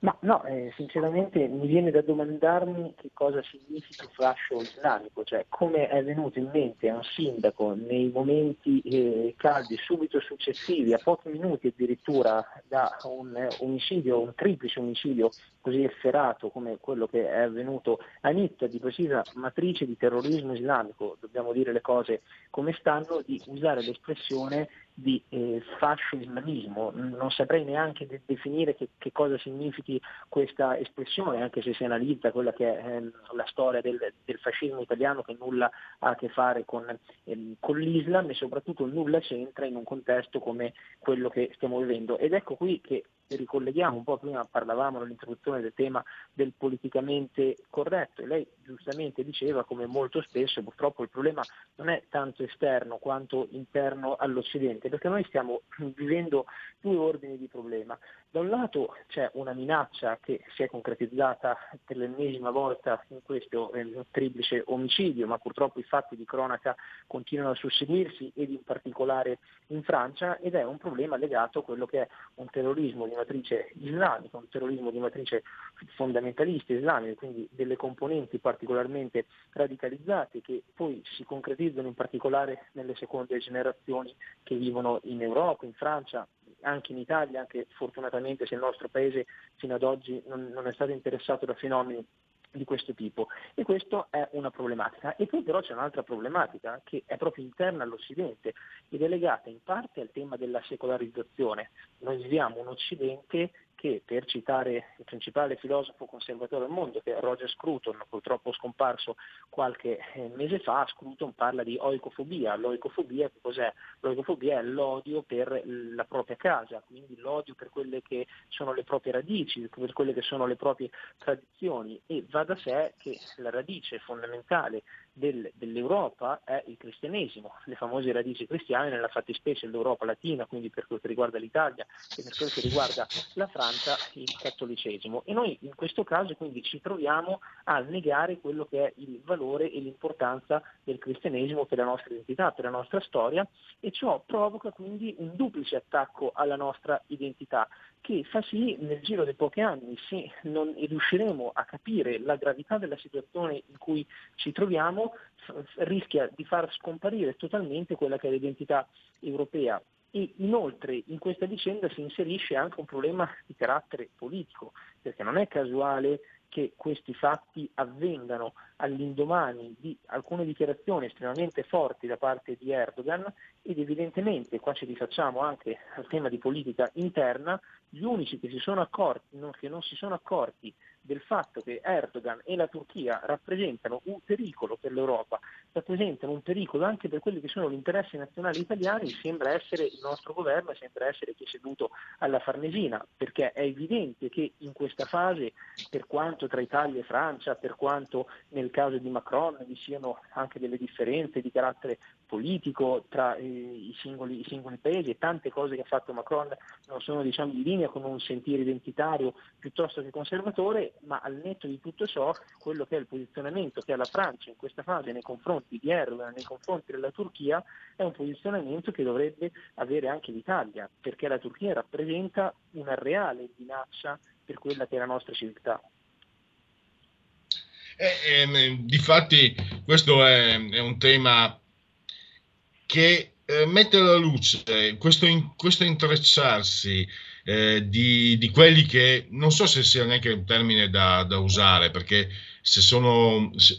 Ma no, eh, sinceramente mi viene da domandarmi che cosa significa fascio islamico, cioè come è venuto in mente a un sindaco nei momenti eh, caldi subito successivi, a pochi minuti addirittura da un omicidio, un triplice omicidio così efferato come quello che è avvenuto a Nizza, di precisa matrice di terrorismo islamico, dobbiamo dire le cose come stanno, di usare l'espressione di eh, fascio islamismo. Non saprei neanche de- definire che, che, cosa significhi questa espressione, anche se si analizza quella che è eh, la storia del, del, fascismo italiano che nulla ha a che fare con, eh, con, l'Islam e soprattutto nulla c'entra in un contesto come quello che stiamo vivendo. Ed ecco qui che ricolleghiamo un po', prima parlavamo nell'introduzione del tema del politicamente corretto e lei giustamente diceva come molto spesso purtroppo il problema non è tanto esterno quanto interno all'Occidente, perché noi stiamo vivendo due ordini di problema. Da un lato c'è una minaccia che si è concretizzata per l'ennesima volta in questo eh, triplice omicidio, ma purtroppo i fatti di cronaca continuano a susseguirsi ed in particolare in Francia ed è un problema legato a quello che è un terrorismo di matrice islamica, un terrorismo di matrice fondamentalista islamica, quindi delle componenti particolarmente radicalizzate che poi si concretizzano in particolare nelle seconde generazioni che vivono in Europa, in Francia, anche in Italia, anche fortunatamente se il nostro paese fino ad oggi non, non è stato interessato da fenomeni di questo tipo e questa è una problematica. E poi però c'è un'altra problematica che è proprio interna all'Occidente ed è legata in parte al tema della secolarizzazione. Noi viviamo un Occidente che, per citare il principale filosofo conservatore al mondo, che è Roger Scruton, purtroppo scomparso qualche eh, mese fa, Scruton parla di oicofobia. L'oicofobia cos'è? L'oicofobia è l'odio per la propria casa, quindi l'odio per quelle che sono le proprie radici, per quelle che sono le proprie tradizioni e va da sé che la radice fondamentale del, dell'Europa è il cristianesimo, le famose radici cristiane nella fattispecie dell'Europa latina, quindi per quel che riguarda l'Italia e per quel che riguarda la Francia il cattolicesimo. E noi in questo caso quindi ci troviamo a negare quello che è il valore e l'importanza del cristianesimo per la nostra identità, per la nostra storia e ciò provoca quindi un duplice attacco alla nostra identità che fa sì nel giro di pochi anni, se non riusciremo a capire la gravità della situazione in cui ci troviamo, rischia di far scomparire totalmente quella che è l'identità europea. E inoltre in questa vicenda si inserisce anche un problema di carattere politico, perché non è casuale che questi fatti avvengano all'indomani di alcune dichiarazioni estremamente forti da parte di Erdogan ed evidentemente, qua ci rifacciamo anche al tema di politica interna, gli unici che si accorti, non, che non si sono accorti del fatto che Erdogan e la Turchia rappresentano un pericolo per l'Europa, rappresentano un pericolo anche per quelli che sono gli interessi nazionali italiani, sembra essere il nostro governo sembra essere chi è seduto alla Farnesina, perché è evidente che in questa fase, per quanto tra Italia e Francia, per quanto nel caso di Macron vi siano anche delle differenze di carattere politico tra eh, i, singoli, i, singoli, paesi e tante cose che ha fatto Macron non sono diciamo, in linea con un sentire identitario piuttosto che conservatore, ma al netto di tutto ciò quello che è il posizionamento che ha la Francia in questa fase nei confronti di Erdogan, nei confronti della Turchia, è un posizionamento che dovrebbe avere anche l'Italia, perché la Turchia rappresenta una reale minaccia per quella che è la nostra civiltà. Eh, eh, difatti questo è, è, un tema che eh, mette alla luce questo, in, questo intrecciarsi eh, di, di, quelli che non so se sia neanche un termine da, da usare, perché se sono se,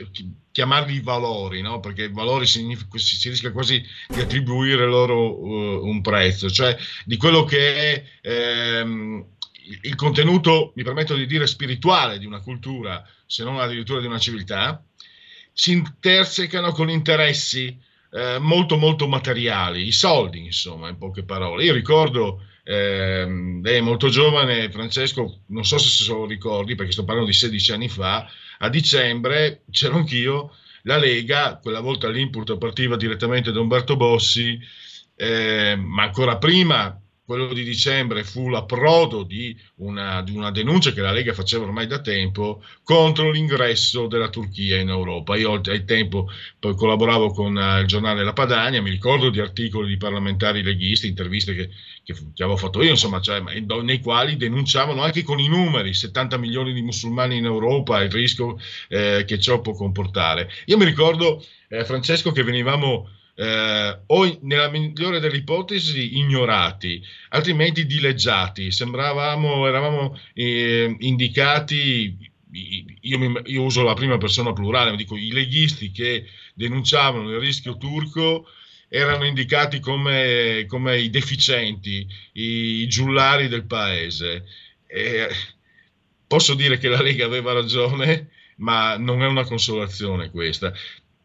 chiamarli valori, no? perché valori significa, si rischia quasi di attribuire loro uh, un prezzo, cioè di quello che è ehm, il contenuto, mi permetto di dire, spirituale di una cultura, se non addirittura di una civiltà, si intersecano con interessi eh, molto molto materiali, i soldi, insomma, in poche parole. Io ricordo eh, lei è molto giovane, Francesco, non so se se lo ricordi perché sto parlando di 16 anni fa, a dicembre c'ero anch'io, la Lega, quella volta l'input partiva direttamente da Umberto Bossi, eh, ma ancora prima quello di dicembre fu l'approdo di una, di una, denuncia che la Lega faceva ormai da tempo contro l'ingresso della Turchia in Europa. Io al tempo collaboravo con uh, il giornale La Padania, mi ricordo di articoli di parlamentari leghisti, interviste che, che, che avevo fatto io, insomma, cioè, nei quali denunciavano anche con i numeri 70 milioni di musulmani in Europa e il rischio eh, che ciò può comportare. Io mi ricordo, eh, Francesco, che venivamo eh, o nella migliore delle ipotesi ignorati, altrimenti dileggiati. Sembravamo, eravamo eh, indicati, io, mi, io, uso la prima persona plurale, ma dico i leghisti che denunciavano il rischio turco erano indicati come, come i deficienti, i, giullari del paese. E posso dire che la Lega aveva ragione, ma non è una consolazione questa.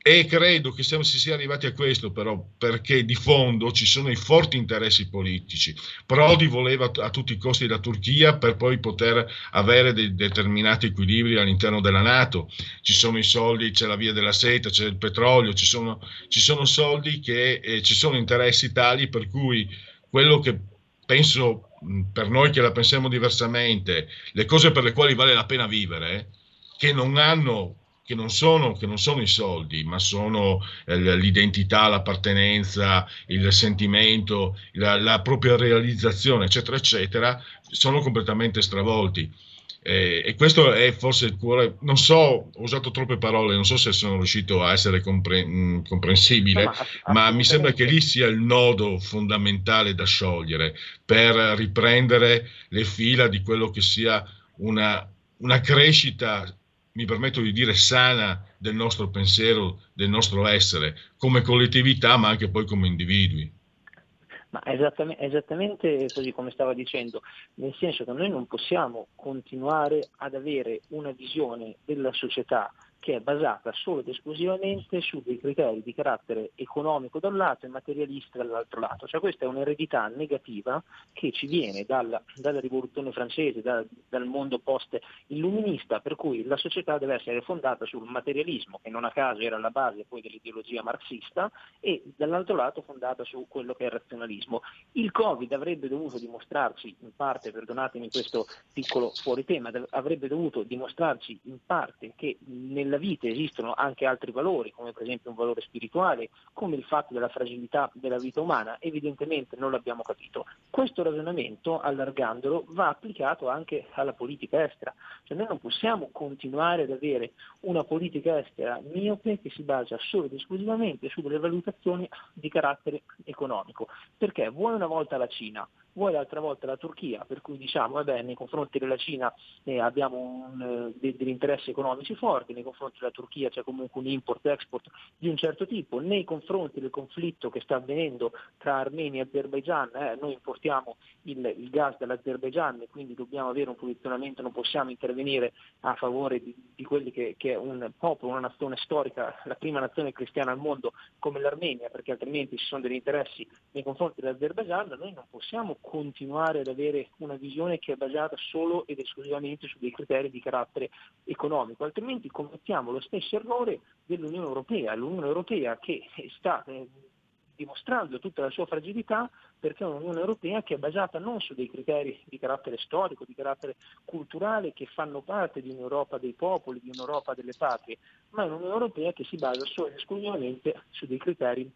E credo che siamo, si sia arrivati a questo però perché di fondo ci sono i forti interessi politici. Prodi voleva a tutti i costi la Turchia per poi poter avere dei determinati equilibri all'interno della Nato. Ci sono i soldi, c'è la via della seta, c'è il petrolio, ci sono, ci sono soldi che eh, ci sono interessi tali per cui quello che penso per noi che la pensiamo diversamente, le cose per le quali vale la pena vivere, che non hanno che non, sono, che non sono, i soldi, ma sono eh, l'identità, l'appartenenza, il sentimento, la, la, propria realizzazione, eccetera, eccetera, sono completamente stravolti. Eh, e questo è forse il cuore, non so, ho usato troppe parole, non so se sono riuscito a essere compre- mh, comprensibile, no, ma, ma mi sembra che lì sia il nodo fondamentale da sciogliere per riprendere le fila di quello che sia una, una crescita mi permetto di dire sana del nostro pensiero, del nostro essere, come collettività, ma anche poi come individui. Ma esattamente, esattamente così come stava dicendo, nel senso che noi non possiamo continuare ad avere una visione della società che è basata solo ed esclusivamente su dei criteri di carattere economico da un lato e materialista dall'altro lato. Cioè questa è un'eredità negativa che ci viene dalla, dalla rivoluzione francese, da, dal mondo post-illuminista, per cui la società deve essere fondata sul materialismo, che non a caso era la base poi dell'ideologia marxista, e dall'altro lato fondata su quello che è il razionalismo. Il Covid avrebbe dovuto dimostrarci, in parte, perdonatemi questo piccolo fuori tema, avrebbe dovuto dimostrarci in parte che nel nella vita esistono anche altri valori, come per esempio un valore spirituale, come il fatto della fragilità della vita umana, evidentemente non l'abbiamo capito. Questo ragionamento, allargandolo, va applicato anche alla politica estera. Cioè noi non possiamo continuare ad avere una politica estera miope che si basa solo ed esclusivamente su delle valutazioni di carattere economico. Perché vuoi una volta la Cina, vuoi l'altra volta la Turchia, per cui diciamo vabbè, nei confronti della Cina eh, abbiamo un, eh, de- degli interessi economici forti, nei confronti della Turchia c'è comunque un import-export di un certo tipo, nei confronti del conflitto che sta avvenendo tra Armenia e Azerbaijan, eh, noi importiamo il, il gas dall'Azerbaijan e quindi dobbiamo avere un posizionamento, non possiamo intervenire a favore di, di quelli che, che, è un popolo, una nazione storica, la prima nazione cristiana al mondo come l'Armenia, perché altrimenti ci sono degli interessi nei confronti dell'Azerbaijan, noi non possiamo continuare ad avere una visione che è basata solo ed esclusivamente su dei criteri di carattere economico, altrimenti commettiamo lo stesso errore dell'Unione Europea, l'Unione Europea che sta eh, dimostrando tutta la sua fragilità perché è un'Unione Europea che è basata non su dei criteri di carattere storico, di carattere culturale che fanno parte di un'Europa dei popoli, di un'Europa delle patrie, ma è un'Unione Europea che si basa solo ed esclusivamente su dei criteri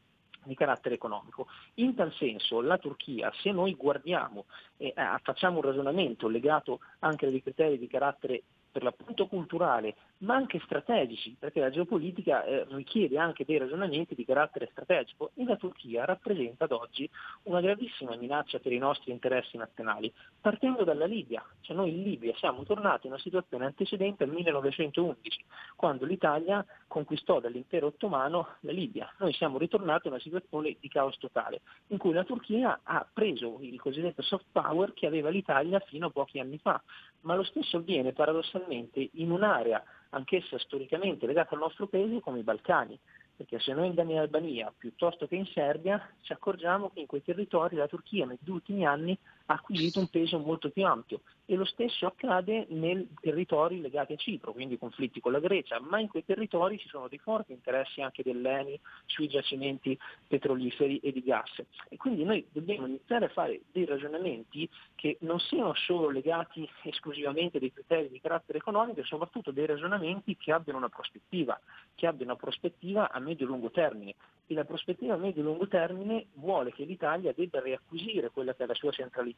di carattere economico. In tal senso la Turchia, se noi guardiamo e eh, facciamo un ragionamento legato anche a dei criteri di carattere per l'appunto culturale, ma anche strategici, perché la geopolitica eh, richiede anche dei ragionamenti di carattere strategico e la Turchia rappresenta ad oggi una gravissima minaccia per i nostri interessi nazionali, partendo dalla Libia. Cioè noi in Libia siamo tornati in una situazione antecedente al 1911, quando l'Italia conquistò dall'impero ottomano la Libia. Noi siamo ritornati in una situazione di caos totale, in cui la Turchia ha preso il cosiddetto soft power che aveva l'Italia fino a pochi anni fa, ma lo stesso avviene paradossalmente in un'area anch'essa storicamente legata al nostro paese come i Balcani perché se noi andiamo in Albania piuttosto che in Serbia ci accorgiamo che in quei territori la Turchia negli ultimi anni ha acquisito un peso molto più ampio e lo stesso accade nei territori legati a Cipro, quindi conflitti con la Grecia, ma in quei territori ci sono dei forti interessi anche dell'ENI sui giacimenti petroliferi e di gas. E quindi noi dobbiamo iniziare a fare dei ragionamenti che non siano solo legati esclusivamente dei criteri di carattere economico, e soprattutto dei ragionamenti che abbiano una prospettiva, che abbiano una prospettiva a medio-lungo termine. E la prospettiva a medio-lungo termine vuole che l'Italia debba riacquisire quella che è la sua centralità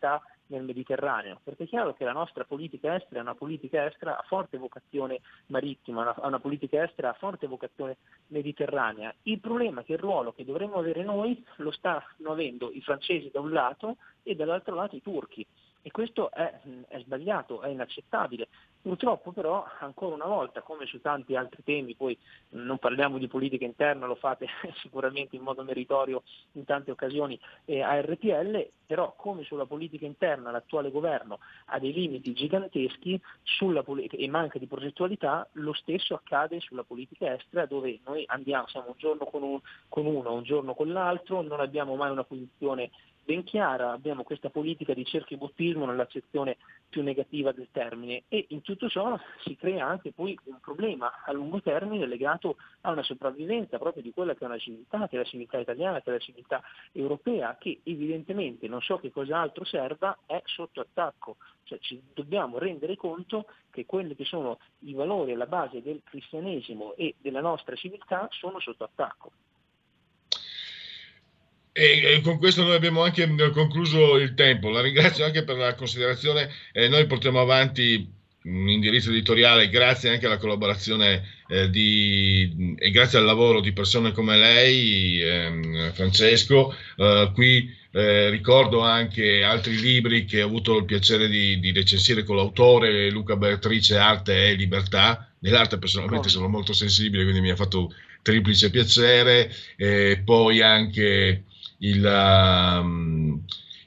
nel Mediterraneo, perché è chiaro che la nostra politica estera è una politica estera a forte vocazione marittima, è una politica estera a forte vocazione mediterranea. Il problema è che il ruolo che dovremmo avere noi lo stanno avendo i francesi da un lato e dall'altro lato i turchi. E questo è, è, sbagliato, è inaccettabile. Purtroppo però, ancora una volta, come su tanti altri temi, poi non parliamo di politica interna, lo fate sicuramente in modo meritorio in tante occasioni eh, a RTL, però come sulla politica interna l'attuale governo ha dei limiti giganteschi poli- e manca di progettualità, lo stesso accade sulla politica estera dove noi andiamo, siamo un giorno con, un, con uno, un giorno con l'altro, non abbiamo mai una posizione ben chiara, abbiamo questa politica di cerchibottismo nell'accezione più negativa del termine e in tutto ciò si crea anche poi un problema a lungo termine legato a una sopravvivenza proprio di quella che è una civiltà, che è la civiltà italiana, che è la civiltà europea, che evidentemente non so che cos'altro serva, è sotto attacco. Cioè ci dobbiamo rendere conto che quelli che sono i valori alla base del cristianesimo e della nostra civiltà sono sotto attacco. E, e, con questo noi abbiamo anche eh, concluso il tempo. La ringrazio anche per la considerazione. Eh, noi portiamo avanti un indirizzo editoriale grazie anche alla collaborazione eh, di, e grazie al lavoro di persone come lei, ehm, Francesco. Eh, qui eh, ricordo anche altri libri che ho avuto il piacere di, di recensire con l'autore Luca Beatrice, Arte e Libertà. Nell'arte personalmente sono molto sensibile, quindi mi ha fatto triplice piacere. poi anche il um,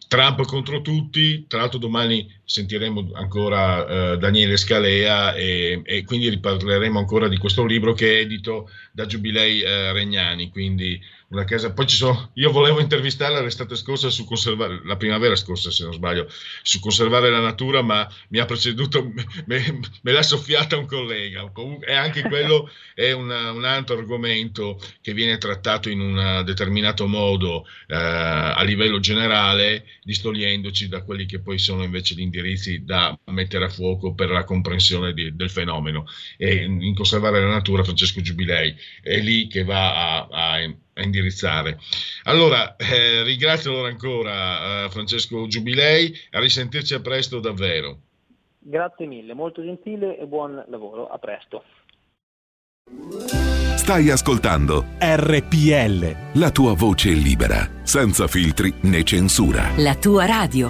Trump contro tutti, tra l'altro domani sentiremo ancora uh, Daniele Scalea e, e, quindi riparleremo ancora di questo libro che è edito da Giubilei uh, Regnani, quindi una casa. Poi ci sono, io volevo intervistarla l'estate scorsa su conservare, la primavera scorsa se non sbaglio, su conservare la natura, ma mi ha preceduto, me, me l'ha soffiata un collega. Comunque, anche quello è una, un altro argomento che viene trattato in un determinato modo eh, a livello generale, distogliendoci da quelli che poi sono invece gli indirizzi da mettere a fuoco per la comprensione di, del fenomeno. E in conservare la natura, Francesco Giubilei è lì che va a, a a indirizzare. Allora, eh, ringrazio allora ancora eh, Francesco Giubilei, a risentirci a presto davvero. Grazie mille, molto gentile e buon lavoro, a presto. Stai ascoltando RPL, la tua voce libera, senza filtri né censura. La tua radio.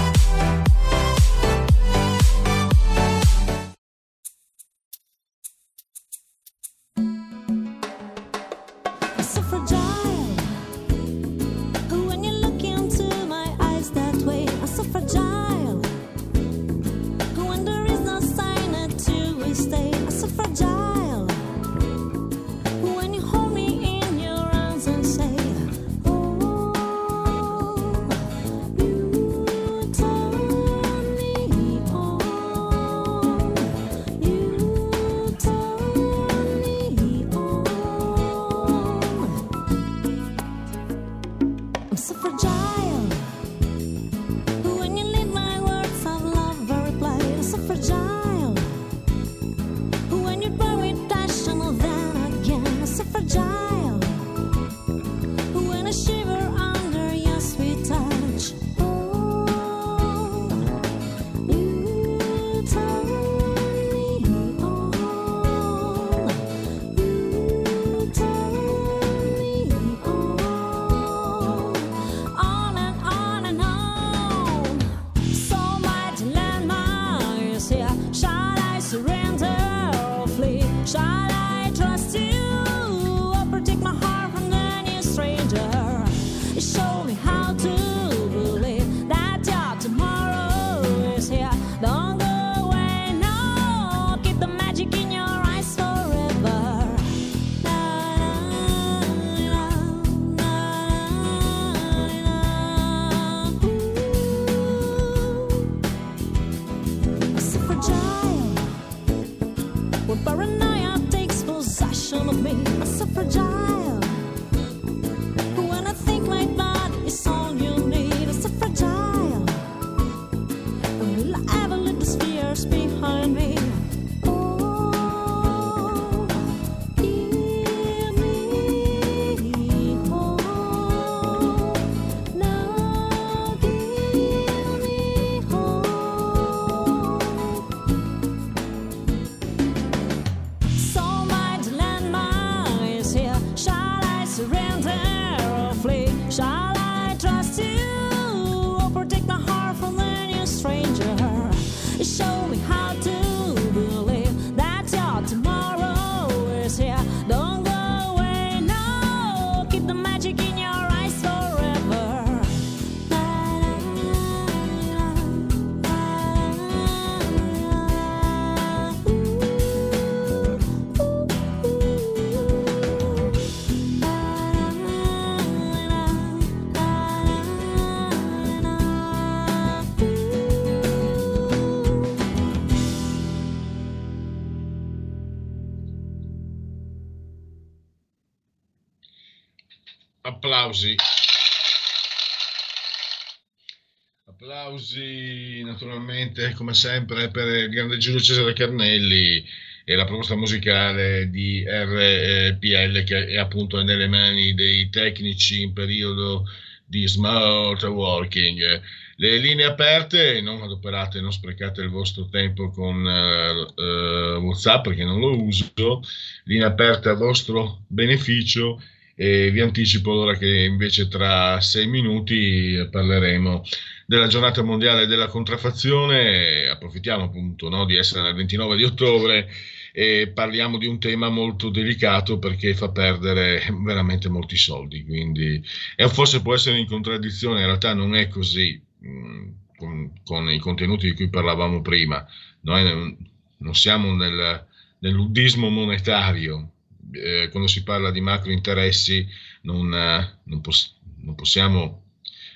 Naturalmente come sempre per il grande Giulio Cesare Carnelli e la proposta musicale di RPL che è appunto nelle mani dei tecnici in periodo di smart working. Le linee aperte, non adoperate, non sprecate il vostro tempo con uh, WhatsApp perché non lo uso, linee aperte a vostro beneficio e vi anticipo allora che invece tra sei minuti parleremo della giornata mondiale della contraffazione, approfittiamo appunto no, di essere nel 29 di ottobre e parliamo di un tema molto delicato perché fa perdere veramente molti soldi, quindi e forse può essere in contraddizione, in realtà non è così mm, con, con, i contenuti di cui parlavamo prima, noi non siamo nel, nell'uddismo monetario, eh, quando si parla di macro interessi non, eh, non, pos- non possiamo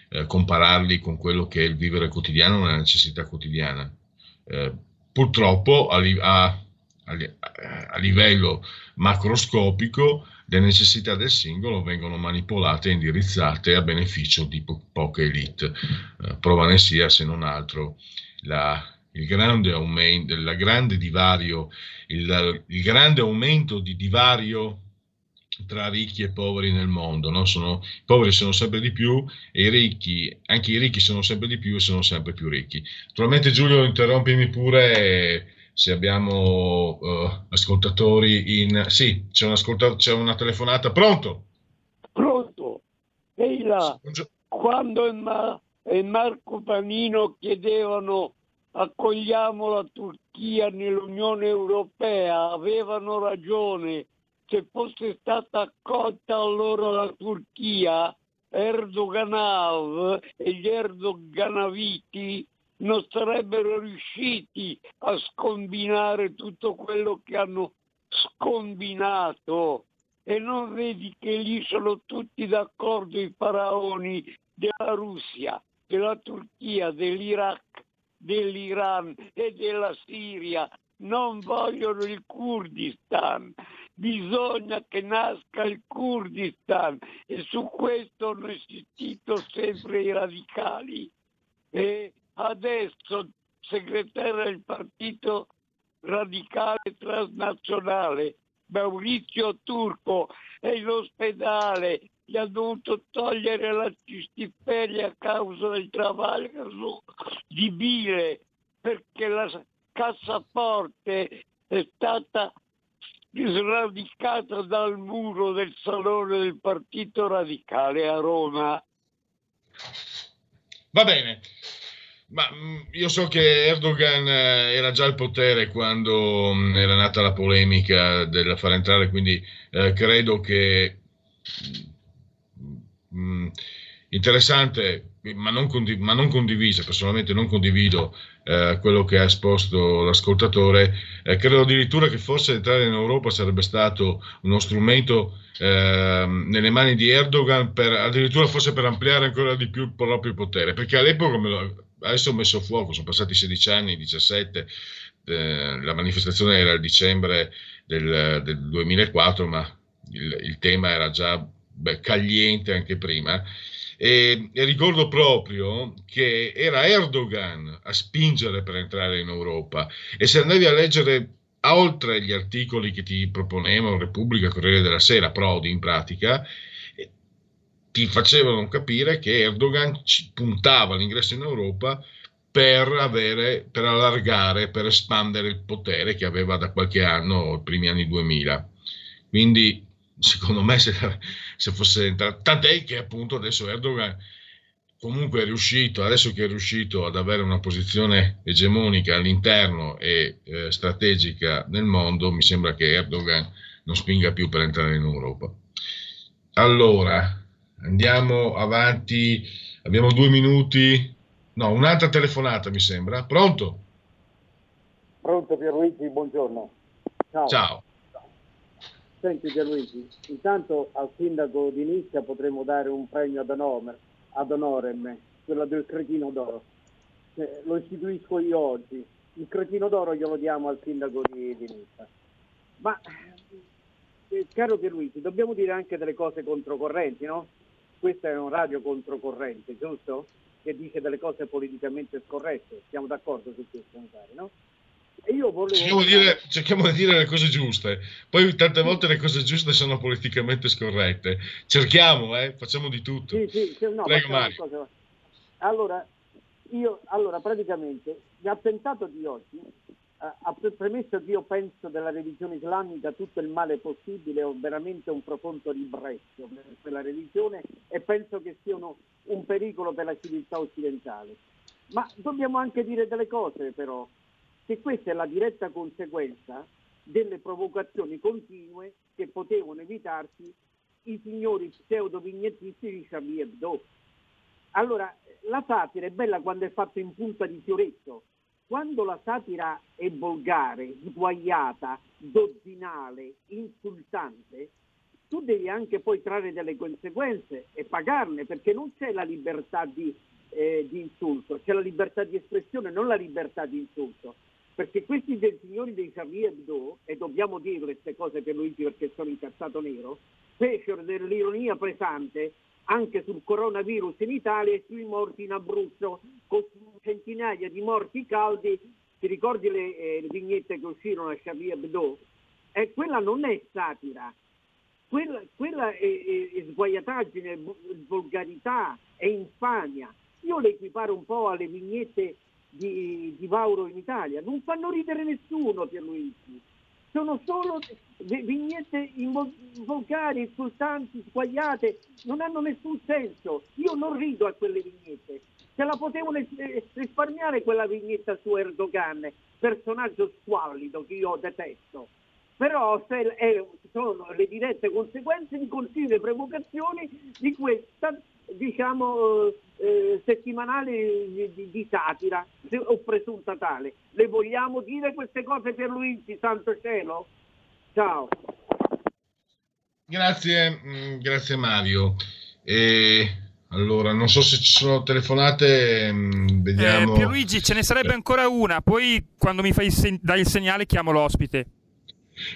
eh, compararli con quello che è il vivere quotidiano, una necessità quotidiana. Eh, purtroppo a, a, a, livello macroscopico le necessità del singolo vengono manipolate e indirizzate a beneficio di po- poche elite. Eh, prova ne sia, se non altro, la, il grande aumento, il grande divario, il, il grande aumento di divario tra ricchi e poveri nel mondo. No? Sono, I poveri sono sempre di più e i ricchi, anche i ricchi sono sempre di più e sono sempre più ricchi. Naturalmente Giulio, interrompimi pure se abbiamo uh, ascoltatori in... Sì, c'è, un c'è una telefonata. Pronto? Pronto. Ehi là, quando il, Ma- il Marco Panino chiedevano accogliamo la Turchia nell'Unione Europea, avevano ragione se fosse stata accolta allora la Turchia, Erdogan e gli Erdoganaviti non sarebbero riusciti a scombinare tutto quello che hanno scombinato. E non vedi che lì sono tutti d'accordo i faraoni della Russia, della Turchia, dell'Iraq, dell'Iran e della Siria. Non vogliono il Kurdistan bisogna che nasca il Kurdistan e su questo hanno insistito sempre i radicali. E adesso segretario del partito radicale transnazionale Maurizio Turco è in ospedale, gli ha dovuto togliere la cistiferia a causa del travaglio di bile perché la cassaforte è stata sradicata dal muro del salone del Partito Radicale a Roma. Va bene. Ma mm, io so che Erdogan eh, era già al potere quando mm, era nata la polemica del far entrare, quindi eh, credo che mh, mm, interessante, ma non, condiv- ma non condivisa, personalmente non condivido eh, quello che ha esposto l'ascoltatore, eh, credo addirittura che forse entrare in Europa sarebbe stato uno strumento eh, nelle mani di Erdogan per addirittura forse per ampliare ancora di più il proprio potere, perché all'epoca, lo, adesso ho messo a fuoco, sono passati 16 anni, 17, eh, la manifestazione era il dicembre del, del 2004, ma il, il tema era già beh, cagliente anche prima. E, e, ricordo proprio che era Erdogan a spingere per entrare in Europa e se andavi a leggere oltre gli articoli che ti proponevano Repubblica, Corriere della Sera, Prodi in pratica, ti facevano capire che Erdogan puntava all'ingresso in Europa per, avere, per allargare, per espandere il potere che aveva da qualche anno, i primi anni 2000. Quindi secondo me se, se fosse entrato, tant'è che appunto adesso Erdogan comunque è riuscito, adesso che è riuscito ad avere una posizione egemonica all'interno e eh, strategica nel mondo, mi sembra che Erdogan non spinga più per entrare in Europa. Allora, andiamo avanti, abbiamo due minuti, no, un'altra telefonata mi sembra, pronto? Pronto Pierluigi, buongiorno. Ciao. Ciao. Senti Gianluigi, intanto al sindaco di Nizza potremmo dare un premio ad, onore, ad onorem, quello del cretino d'oro. Eh, lo istituisco io oggi. Il cretino d'oro glielo diamo al sindaco di, di Nizza. Ma eh, caro Pierluigi, dobbiamo dire anche delle cose controcorrenti, no? Questa è un radio controcorrente, giusto? Che dice delle cose politicamente scorrette. Siamo d'accordo su questo, mi no? Io volevo... Cerchiamo di, dire, cerchiamo di dire le cose giuste, poi tante volte le cose giuste sono politicamente scorrette. Cerchiamo, eh? facciamo di tutto. Sì, sì, sì, no, Prego Mario. Allora, io, allora, praticamente, l'attentato di oggi eh, ha pre- premesso che io penso della religione islamica tutto il male possibile, ho veramente un profondo ribrezzo per quella religione e penso che siano un pericolo per la civiltà occidentale. Ma dobbiamo anche dire delle cose però, che questa è la diretta conseguenza delle provocazioni continue che potevano evitarsi i signori pseudo-vignettisti di Charlie Hebdo. Allora, la satira è bella quando è fatta in punta di fioretto. Quando la satira è volgare, sguaiata, dozzinale, insultante, tu devi anche poi trarre delle conseguenze e pagarne, perché non c'è la libertà di, eh, di insulto, c'è la libertà di espressione, non la libertà di insulto. Perché questi dei signori dei Charlie Hebdo, e dobbiamo dirle queste cose per Luigi perché sono incazzato nero, fecero dell'ironia pesante anche sul coronavirus in Italia e sui morti in Abruzzo, con centinaia di morti caldi. Ti ricordi le, eh, le vignette che uscirono a Charlie Hebdo? E quella non è satira, quella, quella è, è, è sguaiataggine, è vo- volgarità, è infamia. Io le equiparo un po' alle vignette di, di Mauro in Italia. Non fanno ridere nessuno, Pierluigi. Sono solo vi- vignette volgari, insultanti, sguaiate, non hanno nessun senso. Io non rido a quelle vignette. Se la potevano eh, risparmiare quella vignetta su Erdogan, personaggio squallido che io detesto. Però se è- sono le dirette conseguenze di continue provocazioni di questa diciamo eh, eh, settimanale di, di- di satira se- o presunta tale. Le vogliamo dire queste cose per Luigi, santo cielo? Ciao. Grazie, mm, grazie Mario. E, allora, non so se ci sono telefonate, mm, vediamo. Eh, Pierluigi, ce ne sarebbe ancora una, poi quando mi fai il sen- dai il segnale chiamo l'ospite.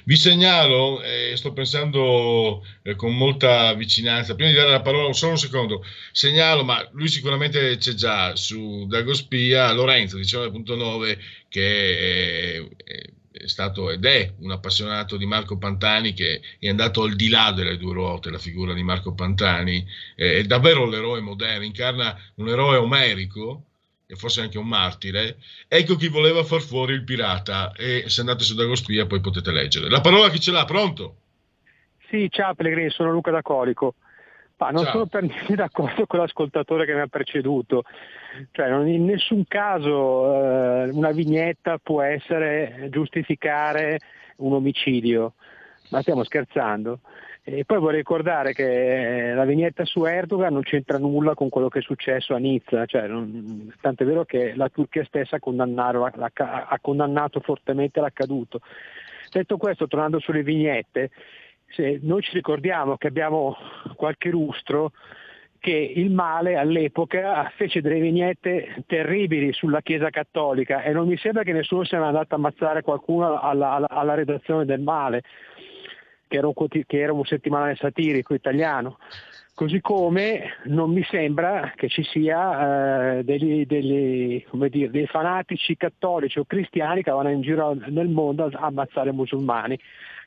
Vi segnalo, eh, sto pensando eh, con molta vicinanza, prima di dare la parola, solo un secondo, segnalo, ma lui sicuramente c'è già su Dagospia, Lorenzo 19.9, che è, è- stato ed è un appassionato di Marco Pantani, che è andato al di là delle due ruote, la figura di Marco Pantani, eh, è davvero l'eroe moderno, incarna un eroe omerico, e forse anche un martire, ecco chi voleva far fuori il pirata e se andate su Dagospia poi potete leggere. La parola chi ce l'ha, pronto? Sì, ciao Pellegrini, sono Luca da Colico. Ma non Ciao. sono per niente d'accordo con l'ascoltatore che mi ha preceduto. Cioè, non- in nessun caso eh, una vignetta può essere giustificare un omicidio. Ma stiamo scherzando. E poi vorrei ricordare che eh, la vignetta su Erdogan non c'entra nulla con quello che è successo a Nizza, cioè, non- tant'è vero che la Turchia stessa ha condannato, ha condannato fortemente l'accaduto. Detto questo, tornando sulle vignette, noi ci ricordiamo che abbiamo qualche lustro che il male all'epoca fece delle vignette terribili sulla Chiesa Cattolica e non mi sembra che nessuno sia andato a ammazzare qualcuno alla, alla- alla redazione del male, che era, un, che era un settimanale satirico italiano. Così come non mi sembra che ci sia eh, degli, degli, come dire, dei fanatici cattolici o cristiani che vanno in giro nel mondo a ammazzare musulmani.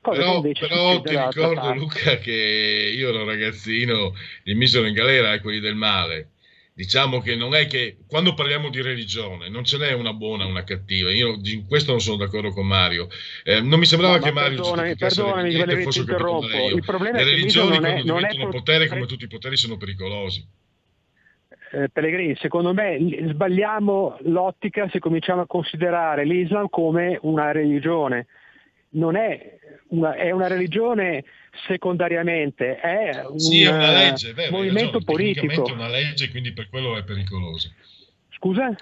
Cosa Però, però ti ricordo. Luca che io ero ragazzino, li misero in galera eh, quelli del male. Diciamo che non è che quando parliamo di religione non ce n'è una buona una cattiva. Io in questo non sono d'accordo con Mario. Eh, non mi sembrava No, che ma Mario perdonami, le perdonami, ho capito interrompo. Il problema Le è che religioni non è- non è pro- potere, come tutti i poteri, sono pericolosi. Eh, Pellegrini, secondo me sbagliamo l'ottica se cominciamo a considerare l'Islam come una religione. Non è una, è una religione secondariamente, è un Sì, è eh, legge, vero, movimento ragione, politico. è una legge, quindi per quello è pericoloso. Scusa?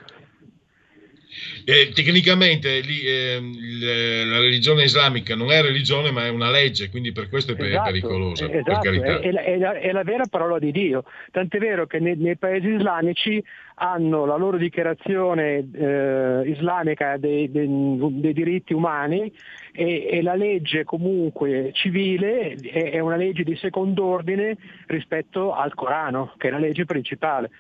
Eh, tecnicamente lì, eh, la religione islamica non è religione ma è una legge, quindi per questo è Esatto, pericolosa. eh, per esatto, carità. è, è la, è la- è la vera parola di Dio. Tant'è vero che nei, nei paesi islamici hanno la loro dichiarazione eh, islamica dei, dei- dei diritti umani e, e la legge comunque civile è, è una legge di secondo ordine rispetto al Corano, che è la legge principale.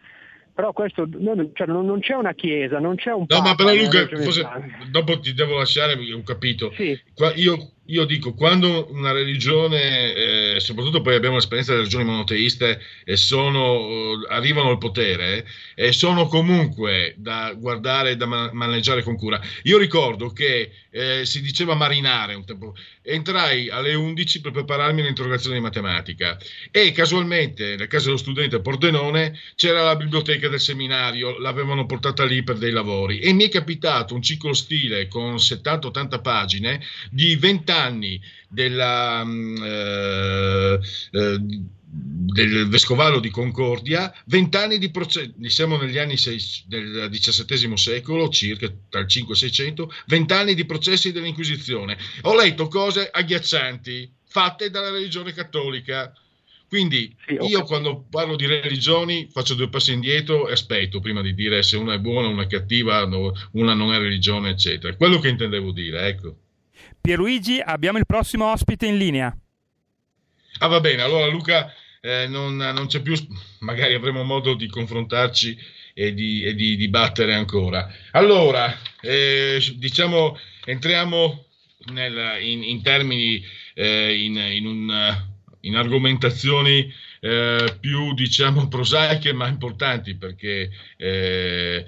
Però questo non, cioè, non- c'è una chiesa, non c'è un No, ma papa però nella Luca, forse- dopo ti devo lasciare, perché ho capito. Qua- io, io dico, quando una religione, eh, soprattutto poi abbiamo l'esperienza delle religioni monoteiste, e sono, eh, arrivano al potere, e sono comunque da guardare e da ma- maneggiare con cura. Io ricordo che eh, si diceva marinare un tempo. Entrai alle 11 per prepararmi un'interrogazione di matematica e casualmente nel caso dello studente a Pordenone c'era la biblioteca del seminario, l'avevano portata lì per dei lavori e mi è capitato un ciclo stile con 70-80 pagine di 20 anni della, mm, eh, eh, del vescovado di Concordia, 20 anni di processo, siamo negli anni sei- del XVII secolo, circa tra il 5 e il 600, 20 anni di processi dell'Inquisizione. Ho letto cose agghiaccianti fatte dalla religione cattolica. Quindi io quando parlo di religioni faccio due passi indietro e aspetto prima di dire se una è buona, una è cattiva, una non è religione, eccetera. Quello che intendevo dire, ecco. Pierluigi, abbiamo il prossimo ospite in linea. Ah, va bene, allora Luca eh, non, non c'è più, magari avremo modo di confrontarci e di, e di dibattere ancora. Allora, eh, diciamo, entriamo nel- in, in termini, eh, in, in un, in argomentazioni eh, più, diciamo, prosaiche ma importanti perché eh,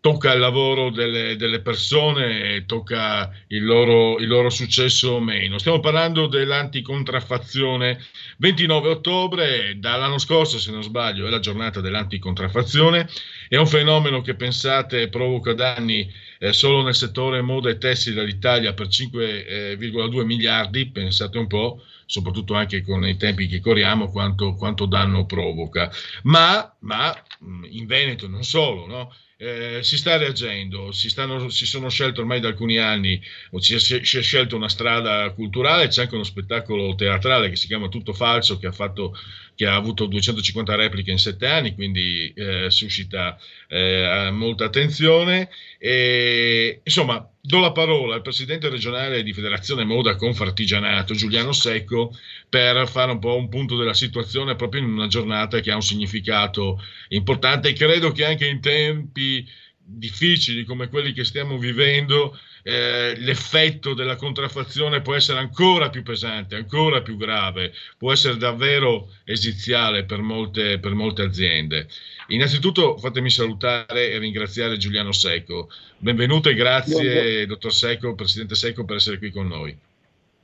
tocca il lavoro delle, delle persone tocca il loro, il loro successo o meno. Stiamo parlando dell'anticontraffazione. 29 ottobre, dall'anno scorso, se non sbaglio, è la giornata dell'anticontraffazione. È un fenomeno che pensate provoca danni eh, solo nel settore moda e tessile all'Italia per 5,2 miliardi, pensate un po', soprattutto anche con i tempi che corriamo, quanto, quanto danno provoca. Ma, ma mh, in Veneto non solo, no? Eh, si sta reagendo, si, stanno- si sono scelte ormai da alcuni anni, o si è, si è scelta una strada culturale, c'è anche uno spettacolo teatrale che si chiama Tutto Falso, che ha, fatto, che ha avuto 250 repliche in sette anni, quindi eh, suscita eh, molta attenzione. E, insomma, do la parola al presidente regionale di Federazione Moda Confartigianato, Giuliano Secco, per fare un po' un punto della situazione proprio in una giornata che ha un significato importante. E credo che anche in tempi difficili come quelli che stiamo vivendo eh, l'effetto della contraffazione può essere ancora più pesante, ancora più grave, può essere davvero esiziale per molte, per molte aziende. Innanzitutto fatemi salutare e ringraziare Giuliano Secco. Benvenuto e grazie, dottor Secco, presidente Secco, per essere qui con noi.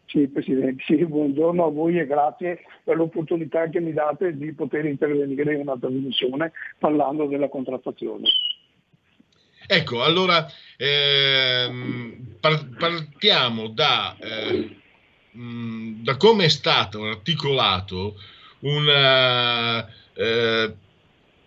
Sì, Presidente, sì, buongiorno a voi e grazie per l'opportunità che mi date di poter intervenire in una trasmissione parlando della contraffazione. Ecco, allora ehm, par- partiamo da, eh, mh, da come è stato articolato un, eh, eh,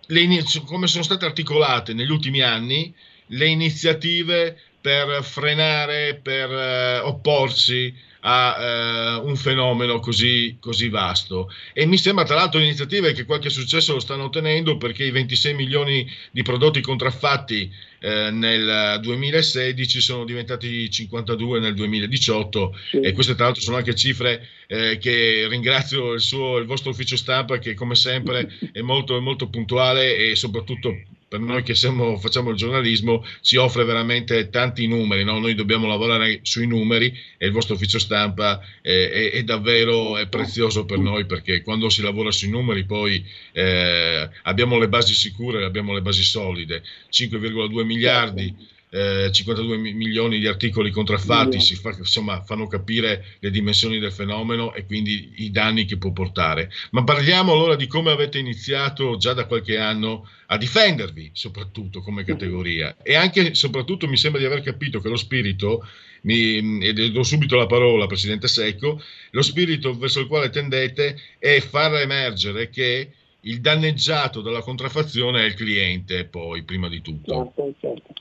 le iniz- come sono state articolate negli ultimi anni le iniziative per frenare, per eh, opporsi a eh, un fenomeno così, così vasto. E mi sembra tra l'altro iniziative che qualche successo lo stanno ottenendo perché i 26 milioni di prodotti contraffatti eh, nel 2016 sono diventati 52 nel 2018 e queste tra l'altro sono anche cifre eh, che ringrazio il, suo, il vostro ufficio stampa che come sempre è molto, è molto puntuale e soprattutto per noi che siamo- facciamo il giornalismo ci offre veramente tanti numeri, no? noi dobbiamo lavorare sui numeri e il vostro ufficio stampa eh, è, è davvero è prezioso per noi perché quando si lavora sui numeri poi eh, abbiamo le basi sicure, abbiamo le basi solide, 5,2 miliardi. Eh, 52 mi- milioni di articoli contraffatti si fa- insomma, fanno capire le dimensioni del fenomeno e quindi i danni che può portare. Ma parliamo allora di come avete iniziato già da qualche anno a difendervi, soprattutto come categoria. E anche, soprattutto, mi sembra di aver capito che lo spirito, mi, e do subito la parola al Presidente Secco, lo spirito verso il quale tendete è far emergere che il danneggiato dalla contraffazione è il cliente, poi, prima di tutto. Certo, certo.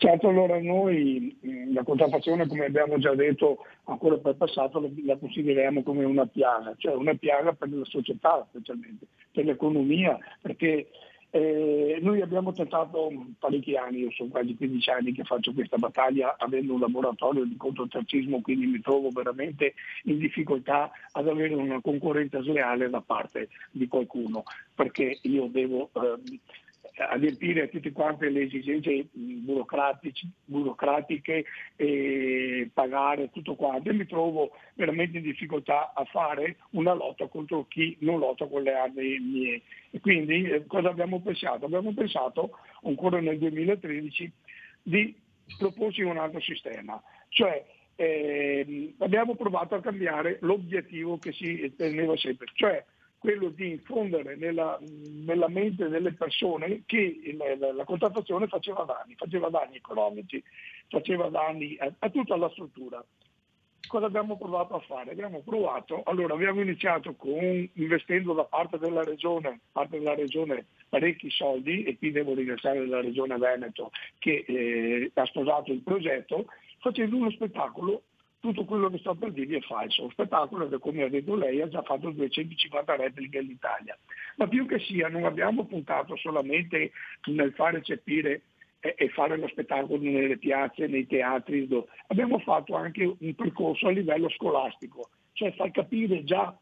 Certo, allora noi la contraffazione, come abbiamo già detto ancora per passato, la consideriamo come una piaga, cioè una piaga per la società specialmente, per l'economia, perché eh, noi abbiamo tentato parecchi anni, io sono quasi 15 anni che faccio questa battaglia avendo un laboratorio di controterrorismo, quindi mi trovo veramente in difficoltà ad avere una concorrenza sleale da parte di qualcuno, perché io devo eh, adempiere a tutte quante le esigenze burocratiche e pagare tutto quanto e mi trovo veramente in difficoltà a fare una lotta contro chi non lotta con le armi mie. E quindi eh, cosa abbiamo pensato? Abbiamo pensato ancora nel 2013 di proporci un altro sistema, cioè eh, abbiamo provato a cambiare l'obiettivo che si teneva sempre, cioè quello di infondere nella, nella mente delle persone che la, la, contrattazione faceva danni, faceva danni economici, faceva danni a, a, tutta la struttura. Cosa abbiamo provato a fare? Abbiamo provato, allora abbiamo iniziato con, investendo da parte della regione, parte della regione parecchi soldi e qui devo ringraziare la regione Veneto che eh, ha sposato il progetto, facendo uno spettacolo tutto quello che sto per dirvi è falso. Lo spettacolo come ha detto lei ha già fatto 250 repliche all'Italia. Ma più che sia non abbiamo puntato solamente nel fare cepire e fare lo spettacolo nelle piazze, nei teatri, abbiamo fatto anche un percorso a livello scolastico, cioè far capire già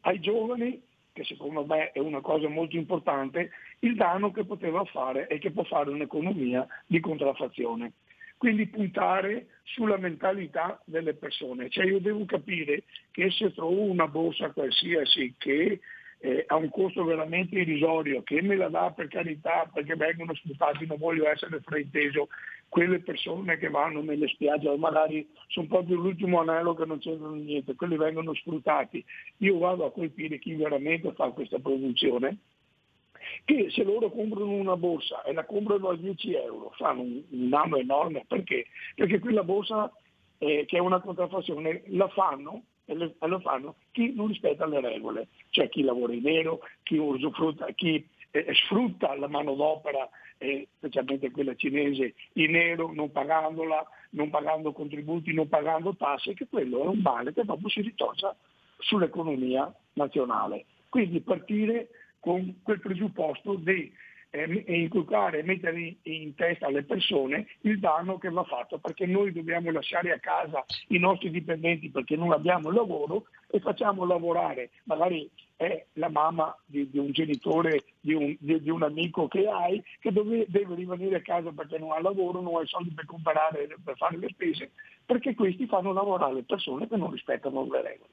ai giovani, che secondo me è una cosa molto importante, il danno che poteva fare e che può fare un'economia di contraffazione. Quindi puntare sulla mentalità delle persone. Cioè io devo capire che se trovo una borsa qualsiasi che eh, ha un costo veramente irrisorio, che me la dà per carità perché vengono sfruttati, non voglio essere frainteso, quelle persone che vanno nelle spiagge, magari sono proprio l'ultimo anello che non c'entrano niente, quelli vengono sfruttati. Io vado a colpire chi veramente fa questa produzione che se loro comprano una borsa e la comprano a 10 euro fanno un, un danno enorme perché? Perché quella borsa eh, che è una contraffazione la fanno e lo fanno chi non rispetta le regole, cioè chi lavora in nero, chi usufrutta, chi eh, sfrutta la manodopera, eh, specialmente quella cinese, in nero, non pagandola, non pagando contributi, non pagando tasse, che quello è un male che proprio si ritorcia sull'economia nazionale. Quindi partire con quel presupposto di eh, inculcare e mettere in, testa alle persone il danno che va fatto, perché noi dobbiamo lasciare a casa i nostri dipendenti perché non abbiamo lavoro e facciamo lavorare, magari è la mamma di, di un genitore, di un, di, di un, amico che hai, che dove, deve rimanere a casa perché non ha lavoro, non ha i soldi per comprare, per fare le spese, perché questi fanno lavorare le persone che non rispettano le regole.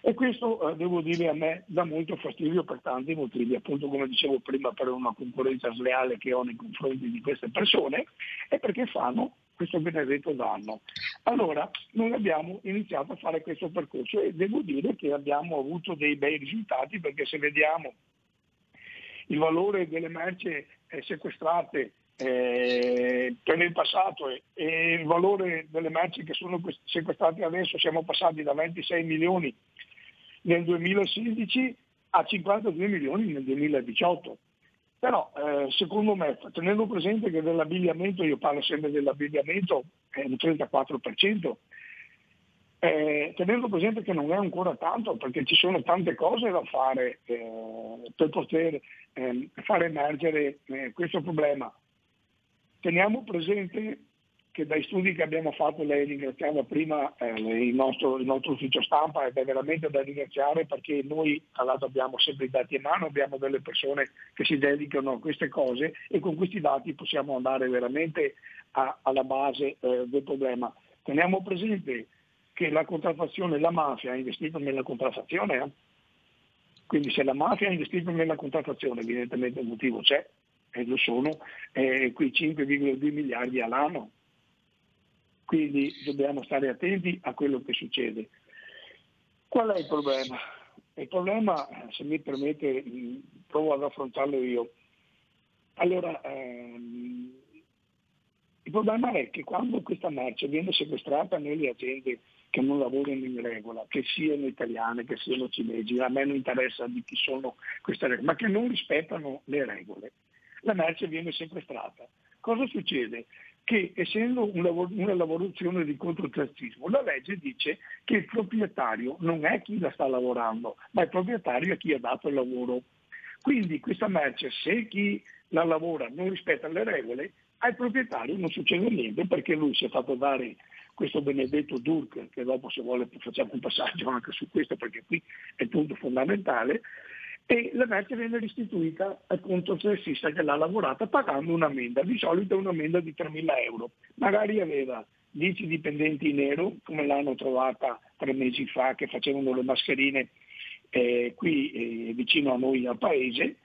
E questo, eh, devo dire, a me dà molto fastidio per tanti motivi, appunto come dicevo prima per una concorrenza sleale che ho nei confronti di queste persone e perché fanno questo benedetto danno. Allora, noi abbiamo iniziato a fare questo percorso e devo dire che abbiamo avuto dei bei risultati perché se vediamo il valore delle merci eh, sequestrate eh, per il passato e, e, il valore delle merci che sono sequestrate adesso siamo passati da 26 milioni nel 2016 a 52 milioni nel 2018. Però eh, secondo me, tenendo presente che dell'abbigliamento, io parlo sempre dell'abbigliamento, è un 34%, eh, tenendo presente che non è ancora tanto perché ci sono tante cose da fare eh, per poter ehm, far emergere eh, questo problema. Teniamo presente che dai studi che abbiamo fatto, lei ringraziava prima eh, il, nostro, il, nostro, ufficio stampa ed è veramente da ringraziare perché noi tra l'altro abbiamo sempre i dati in mano, abbiamo delle persone che si dedicano a queste cose e con questi dati possiamo andare veramente a, alla base eh, del problema. Teniamo presente che la contraffazione, la mafia ha investito nella contraffazione, eh? quindi se la mafia ha investito nella contraffazione evidentemente il motivo c'è, e lo sono eh, quei 5,2 miliardi all'anno quindi dobbiamo stare attenti a quello che succede. Qual è il problema? Il problema, se mi permette, provo ad affrontarlo io. Allora, ehm, il problema è che quando questa merce viene sequestrata nelle aziende che non lavorano in regola, che siano italiane, che siano cinesi, a me non interessa di chi sono queste regole, ma che non rispettano le regole, la merce viene sequestrata. Cosa succede? Che essendo una, lavorazione di controterzismo, la legge dice che il proprietario non è chi la sta lavorando, ma il proprietario è chi ha dato il lavoro. Quindi questa merce, se chi la lavora non rispetta le regole, al proprietario non succede niente perché lui si è fatto dare questo benedetto DURC, che dopo se vuole facciamo un passaggio anche su questo perché qui è il punto fondamentale, e la merce viene restituita al conto tassista che l'ha lavorata pagando un'ammenda, di solito è un'ammenda di 3.000 euro. Magari aveva 10 dipendenti in nero, come l'hanno trovata tre mesi fa, che facevano le mascherine eh, qui eh, vicino a noi al paese,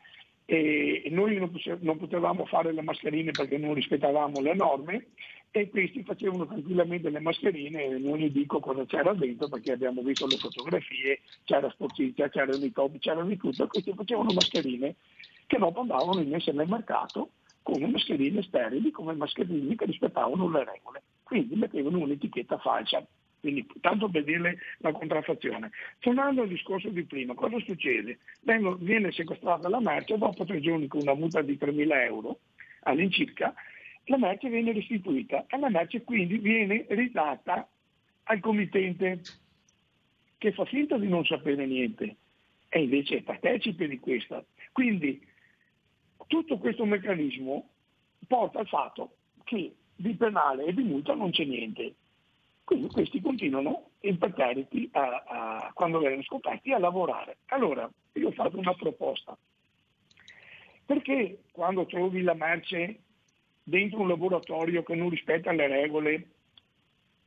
e noi non potevamo fare le mascherine perché non rispettavamo le norme e questi facevano tranquillamente le mascherine non gli dico cosa c'era dentro perché abbiamo visto le fotografie, c'era sporcizia, c'era di top, c'era di tutto, questi facevano mascherine che dopo andavano immesse nel mercato come mascherine sterili, come mascherine che rispettavano le regole, quindi mettevano un'etichetta falsa. Quindi, tanto per dirle la contraffazione. Tornando al discorso di prima, cosa succede? Vengo, viene sequestrata la merce, dopo tre giorni con una multa di 3.000 euro all'incirca, la merce viene restituita e la merce quindi viene ridata al committente che fa finta di non sapere niente e invece è partecipe di questa. Quindi tutto questo meccanismo porta al fatto che di penale e di multa non c'è niente. Quindi questi continuano imperterriti a, a, quando vengono scoperti a lavorare. Allora, io ho fatto una proposta. Perché quando trovi la merce dentro un laboratorio che non rispetta le regole,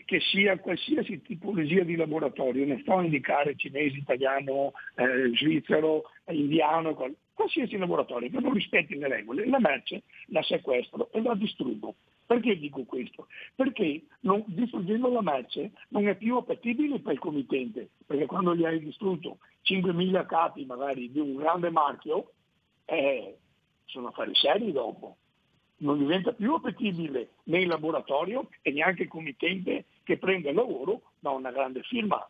che sia qualsiasi tipologia di laboratorio, ne sto a indicare cinese, italiano, eh, svizzero, indiano, qualsiasi laboratorio che non rispetti le regole, la merce la sequestro e la distruggo. Perché dico questo? Perché non, distruggendo la merce non è più appetibile per il committente, perché quando gli hai distrutto 5.000 capi magari di un grande marchio, eh, sono affari seri dopo non diventa più appetibile né il laboratorio e neanche il committente che prende il lavoro da una grande firma.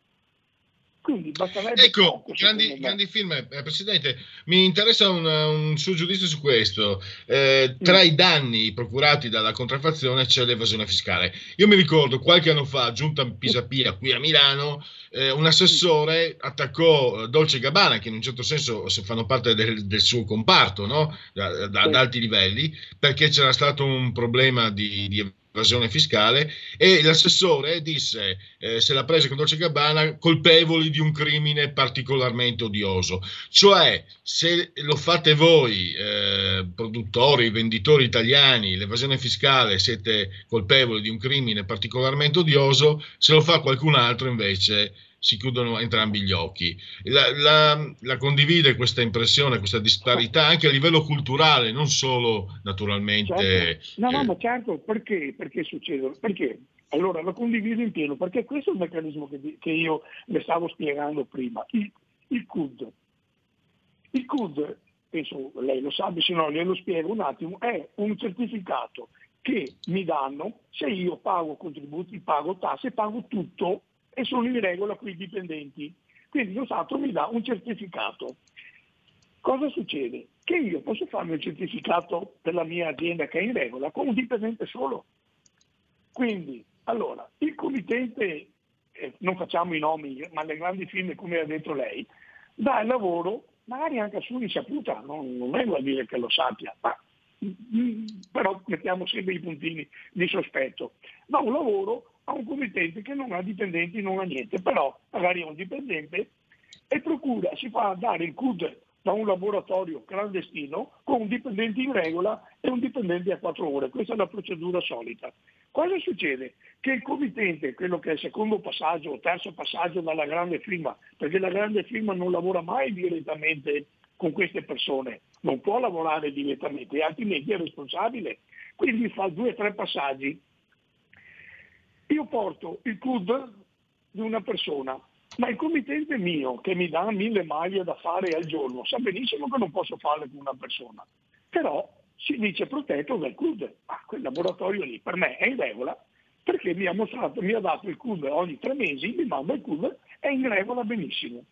Quindi basterebbe ecco, poco, grandi, grandi film, eh, Presidente, mi interessa un, un, suo giudizio su questo. Eh, tra mm. i danni procurati dalla contraffazione c'è l'evasione fiscale. Io mi ricordo qualche anno fa, giunta Pisapia qui a Milano, eh, un assessore attaccò Dolce Gabbana, che in un certo senso fanno parte del, del suo comparto, no? da, da, ad alti livelli, perché c'era stato un problema di, di evasione fiscale e l'assessore disse eh, se la prese con Dolce Gabbana colpevoli di un crimine particolarmente odioso. Cioè se lo fate voi eh, produttori, venditori italiani l'evasione fiscale siete colpevoli di un crimine particolarmente odioso se lo fa qualcun altro invece si chiudono entrambi gli occhi. La, la, la, condivide questa impressione, questa disparità anche a livello culturale, non solo naturalmente. Certo. No, no, eh, ma certo, perché, perché succede? Perché? Allora la condivido in pieno, perché questo è il meccanismo che, che io le stavo spiegando prima. Il, il CUD. Il CUD, penso lei lo sa, se no glielo spiego un attimo, è un certificato che mi danno se io pago contributi, pago tasse, pago tutto e sono in regola con i dipendenti. Quindi lo Stato mi dà un certificato. Cosa succede? Che io posso farmi il certificato per la mia azienda che è in regola con un dipendente solo. Quindi, allora, il committente, eh, non facciamo i nomi, ma le grandi firme come ha detto lei, dà il lavoro, magari anche a sua insaputa, non, non vengo a dire che lo sappia, ma mm, però mettiamo sempre i puntini di sospetto, dà un lavoro a un committente che non ha dipendenti, non ha niente, però magari è un dipendente e procura, si fa dare il CUD da un laboratorio clandestino con un dipendente in regola e un dipendente a quattro ore. Questa è la procedura solita. Cosa succede? Che il committente, quello che è il secondo passaggio o terzo passaggio dalla grande firma, perché la grande firma non lavora mai direttamente con queste persone, non può lavorare direttamente, altrimenti è responsabile. Quindi fa due o tre passaggi io porto il CUD di una persona, ma il committente mio che mi dà mille maglie da fare al giorno sa benissimo che non posso farle con una persona, però si dice protetto dal CUD. Ah, quel laboratorio lì per me è in regola perché mi ha, mostrato, mi ha dato il CUD ogni tre mesi, mi manda il CUD, è in regola benissimo.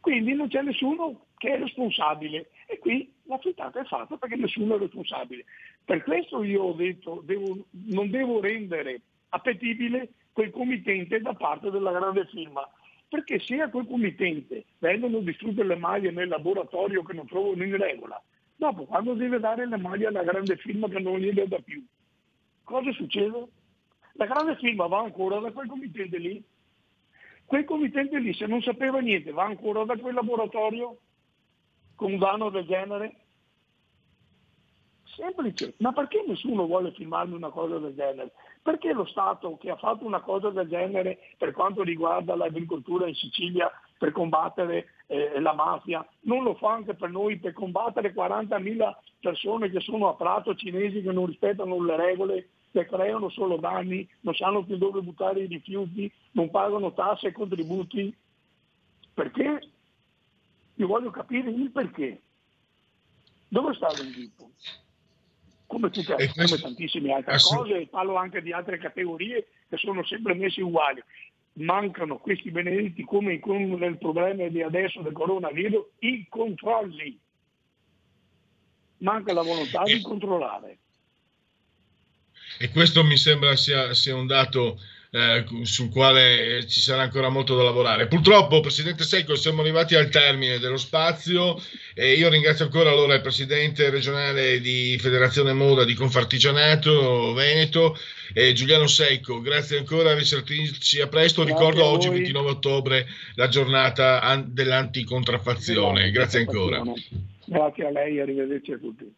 Quindi non c'è nessuno che è responsabile e qui la frittata è fatta perché nessuno è responsabile. Per questo io ho detto devo, non devo rendere appetibile quel committente da parte della grande firma, perché se a quel committente vengono distrutte le maglie nel laboratorio che non trovano in regola, dopo quando deve dare le maglie alla grande firma che non gliele dà più, cosa succede? La grande firma va ancora da quel committente lì Quel committente lì, se non sapeva niente, va ancora da quel laboratorio con un danno del genere? Semplice, ma perché nessuno vuole firmarmi una cosa del genere? Perché lo Stato che ha fatto una cosa del genere per quanto riguarda l'agricoltura in Sicilia per combattere eh, la mafia, non lo fa anche per noi per combattere 40.000 persone che sono a Prato cinesi che non rispettano le regole che creano solo danni, non sanno più dove buttare i rifiuti, non pagano tasse e contributi. Perché? Io voglio capire il perché. Dove sta l'inghippo? Come, tutte, questo, come tantissime altre assolut- cose, parlo anche di altre categorie che sono sempre messe uguali. Mancano questi benedetti come nel problema di adesso del coronavirus, i controlli. Manca la volontà di controllare e questo mi sembra sia, sia un dato eh, sul quale ci sarà ancora molto da lavorare. Purtroppo, Presidente Secco, siamo arrivati al termine dello spazio e io ringrazio ancora allora il Presidente regionale di Federazione Moda di Confartigianato Veneto e Giuliano Secco. Grazie ancora, risentirci a presto. Grazie Ricordo a oggi, 29 ottobre, la giornata an- dell'anticontraffazione. Grazie ancora. Grazie a lei, arrivederci a tutti.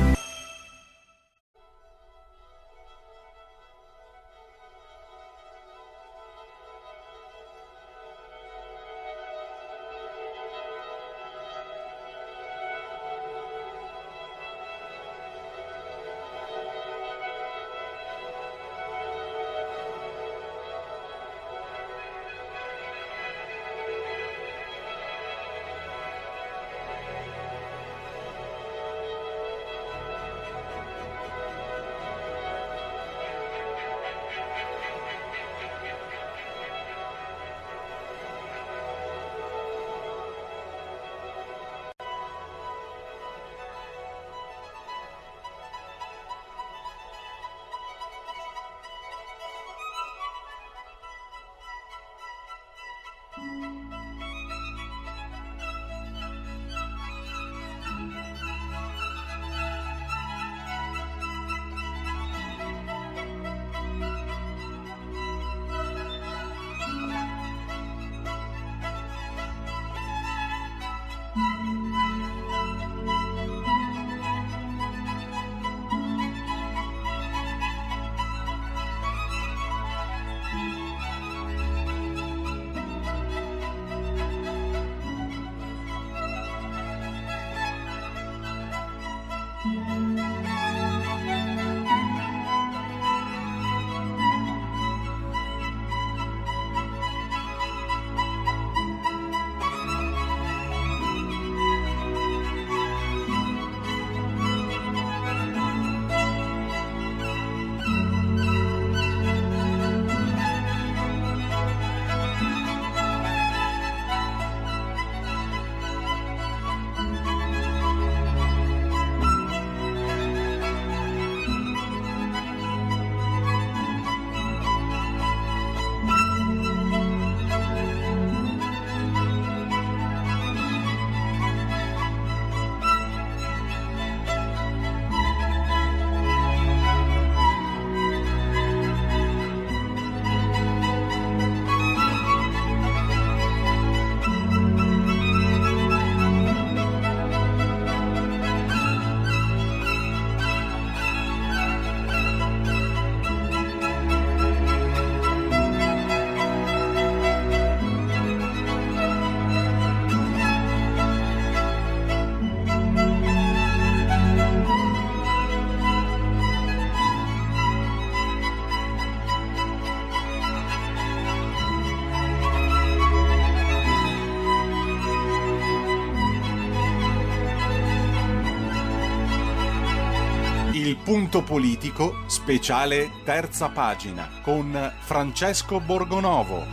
Punto politico, speciale terza pagina con Francesco Borgonovo.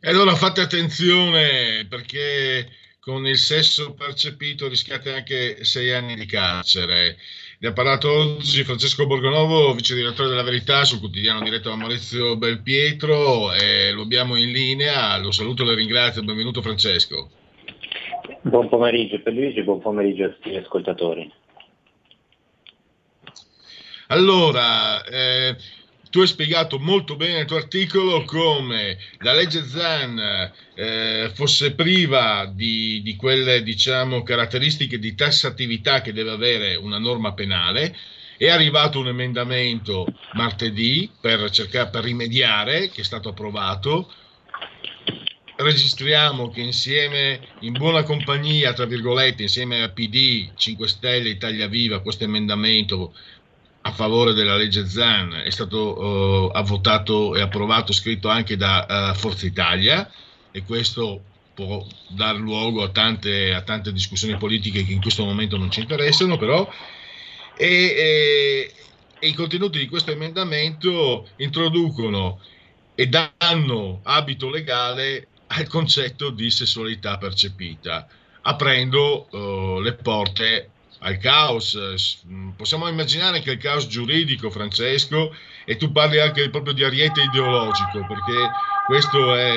E allora fate attenzione perché con il sesso percepito rischiate anche sei anni di carcere. Ne ha parlato oggi Francesco Borgonovo, vice direttore della Verità sul quotidiano diretto da Maurizio Belpietro e lo abbiamo in linea. Lo saluto e lo ringrazio. Benvenuto Francesco. Buon pomeriggio per Luigi, buon pomeriggio a tutti gli ascoltatori. Allora, eh, tu hai spiegato molto bene nel tuo articolo come la legge Zan eh, fosse priva di, di, quelle diciamo, caratteristiche di tassatività che deve avere una norma penale. È arrivato un emendamento martedì per, cercare, per rimediare, che è stato approvato. Registriamo che insieme, in buona compagnia, tra virgolette, insieme a PD, 5 Stelle, Italia Viva, questo emendamento a favore della legge Zan è stato uh, votato e approvato, scritto anche da uh, Forza Italia e questo può dar luogo a tante, a tante, discussioni politiche che in questo momento non ci interessano, però. E, e, e i contenuti di questo emendamento introducono e danno abito legale al concetto di sessualità percepita, aprendo uh, le porte al caos. Mm, possiamo immaginare che il caos giuridico, Francesco, e tu parli anche proprio di ariete ideologico, perché questo è,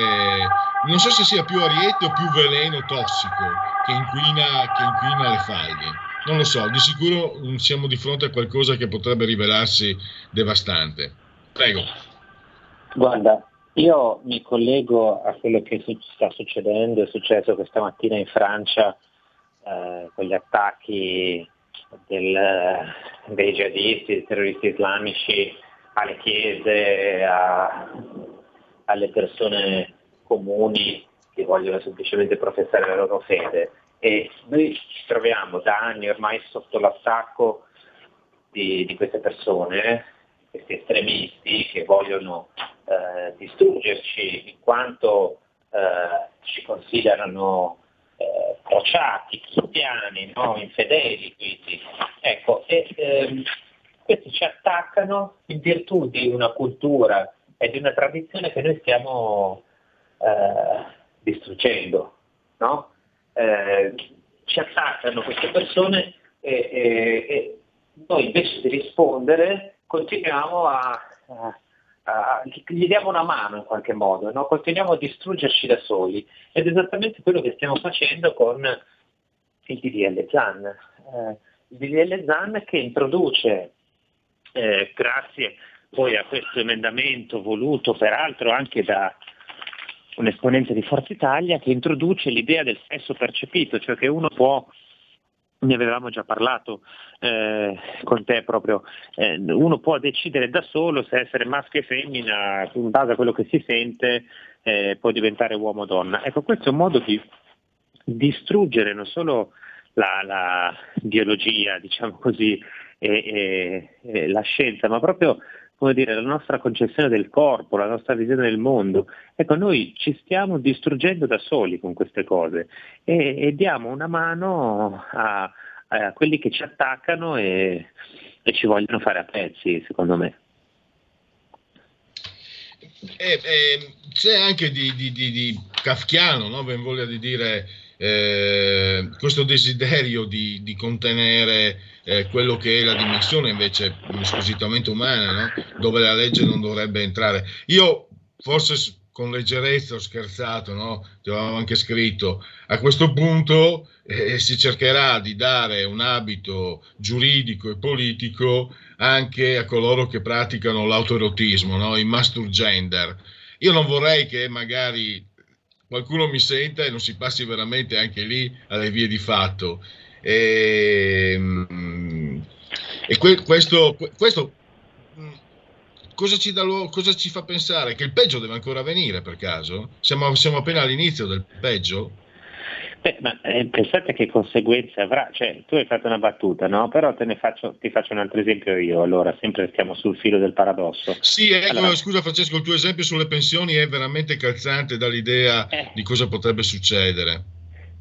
non so se sia più ariete o più veleno tossico che inquina, che inquina le falde. Non lo so, di sicuro mm, siamo di fronte a qualcosa che potrebbe rivelarsi devastante. Prego. Guarda, io mi collego a quello che sta succedendo, è successo questa mattina in Francia eh, con gli attacchi del, dei jihadisti, dei terroristi islamici alle chiese, a, alle persone comuni che vogliono semplicemente professare la loro fede. E noi ci troviamo da anni ormai sotto l'attacco di, di queste persone, questi estremisti che vogliono eh, distruggerci in quanto eh, ci considerano eh, crociati, cristiani, no? infedeli quindi. Ecco, e, ehm, questi ci attaccano in virtù di una cultura e di una tradizione che noi stiamo eh, distruggendo. No? Eh, ci attaccano queste persone e, e, e, noi invece di rispondere continuiamo a, a Uh, gli diamo una mano in qualche modo, no? continuiamo a distruggerci da soli ed è esattamente quello che stiamo facendo con il DDL ZAN. Uh, il DDL ZAN che introduce, eh, grazie poi a questo emendamento voluto peraltro anche da un esponente di Forza Italia, che introduce l'idea del sesso percepito, cioè che uno può ne avevamo già parlato eh, con te proprio, eh, uno può decidere da solo se essere maschio e femmina, in base a quello che si sente, eh, può diventare uomo o donna. Ecco, questo è un modo di distruggere non solo la, la biologia, diciamo così, e, e, e la scienza, ma proprio come dire, la nostra concezione del corpo, la nostra visione del mondo. Ecco, noi ci stiamo distruggendo da soli con queste cose e, e diamo una mano a, a, quelli che ci attaccano e, e, ci vogliono fare a pezzi, secondo me. Eh, eh, c'è anche di, di, di, di kafkiano, no? ben voglia di dire, eh, questo desiderio di, contenere eh, quello che è la dimensione invece squisitamente umana, no? dove la legge non dovrebbe entrare. Io forse con leggerezza ho scherzato, no? ti avevo anche scritto, a questo punto eh, si cercherà di dare un abito giuridico e politico anche a coloro che praticano l'autoerotismo, no? i masturgender. Io non vorrei che magari qualcuno mi senta e non si passi veramente anche lì alle vie di fatto. E, ehm, e que, questo, questo mm, cosa, ci dà, cosa, ci fa pensare? Che il peggio deve ancora venire per caso? Siamo, siamo appena all'inizio del peggio? Beh, ma eh, pensate che conseguenze avrà, cioè tu hai fatto una battuta, no? Però te ne faccio, ti faccio un altro esempio io, allora sempre stiamo sul filo del paradosso. Sì, ecco, allora... scusa Francesco, il tuo esempio sulle pensioni è veramente calzante dall'idea eh. di cosa potrebbe succedere.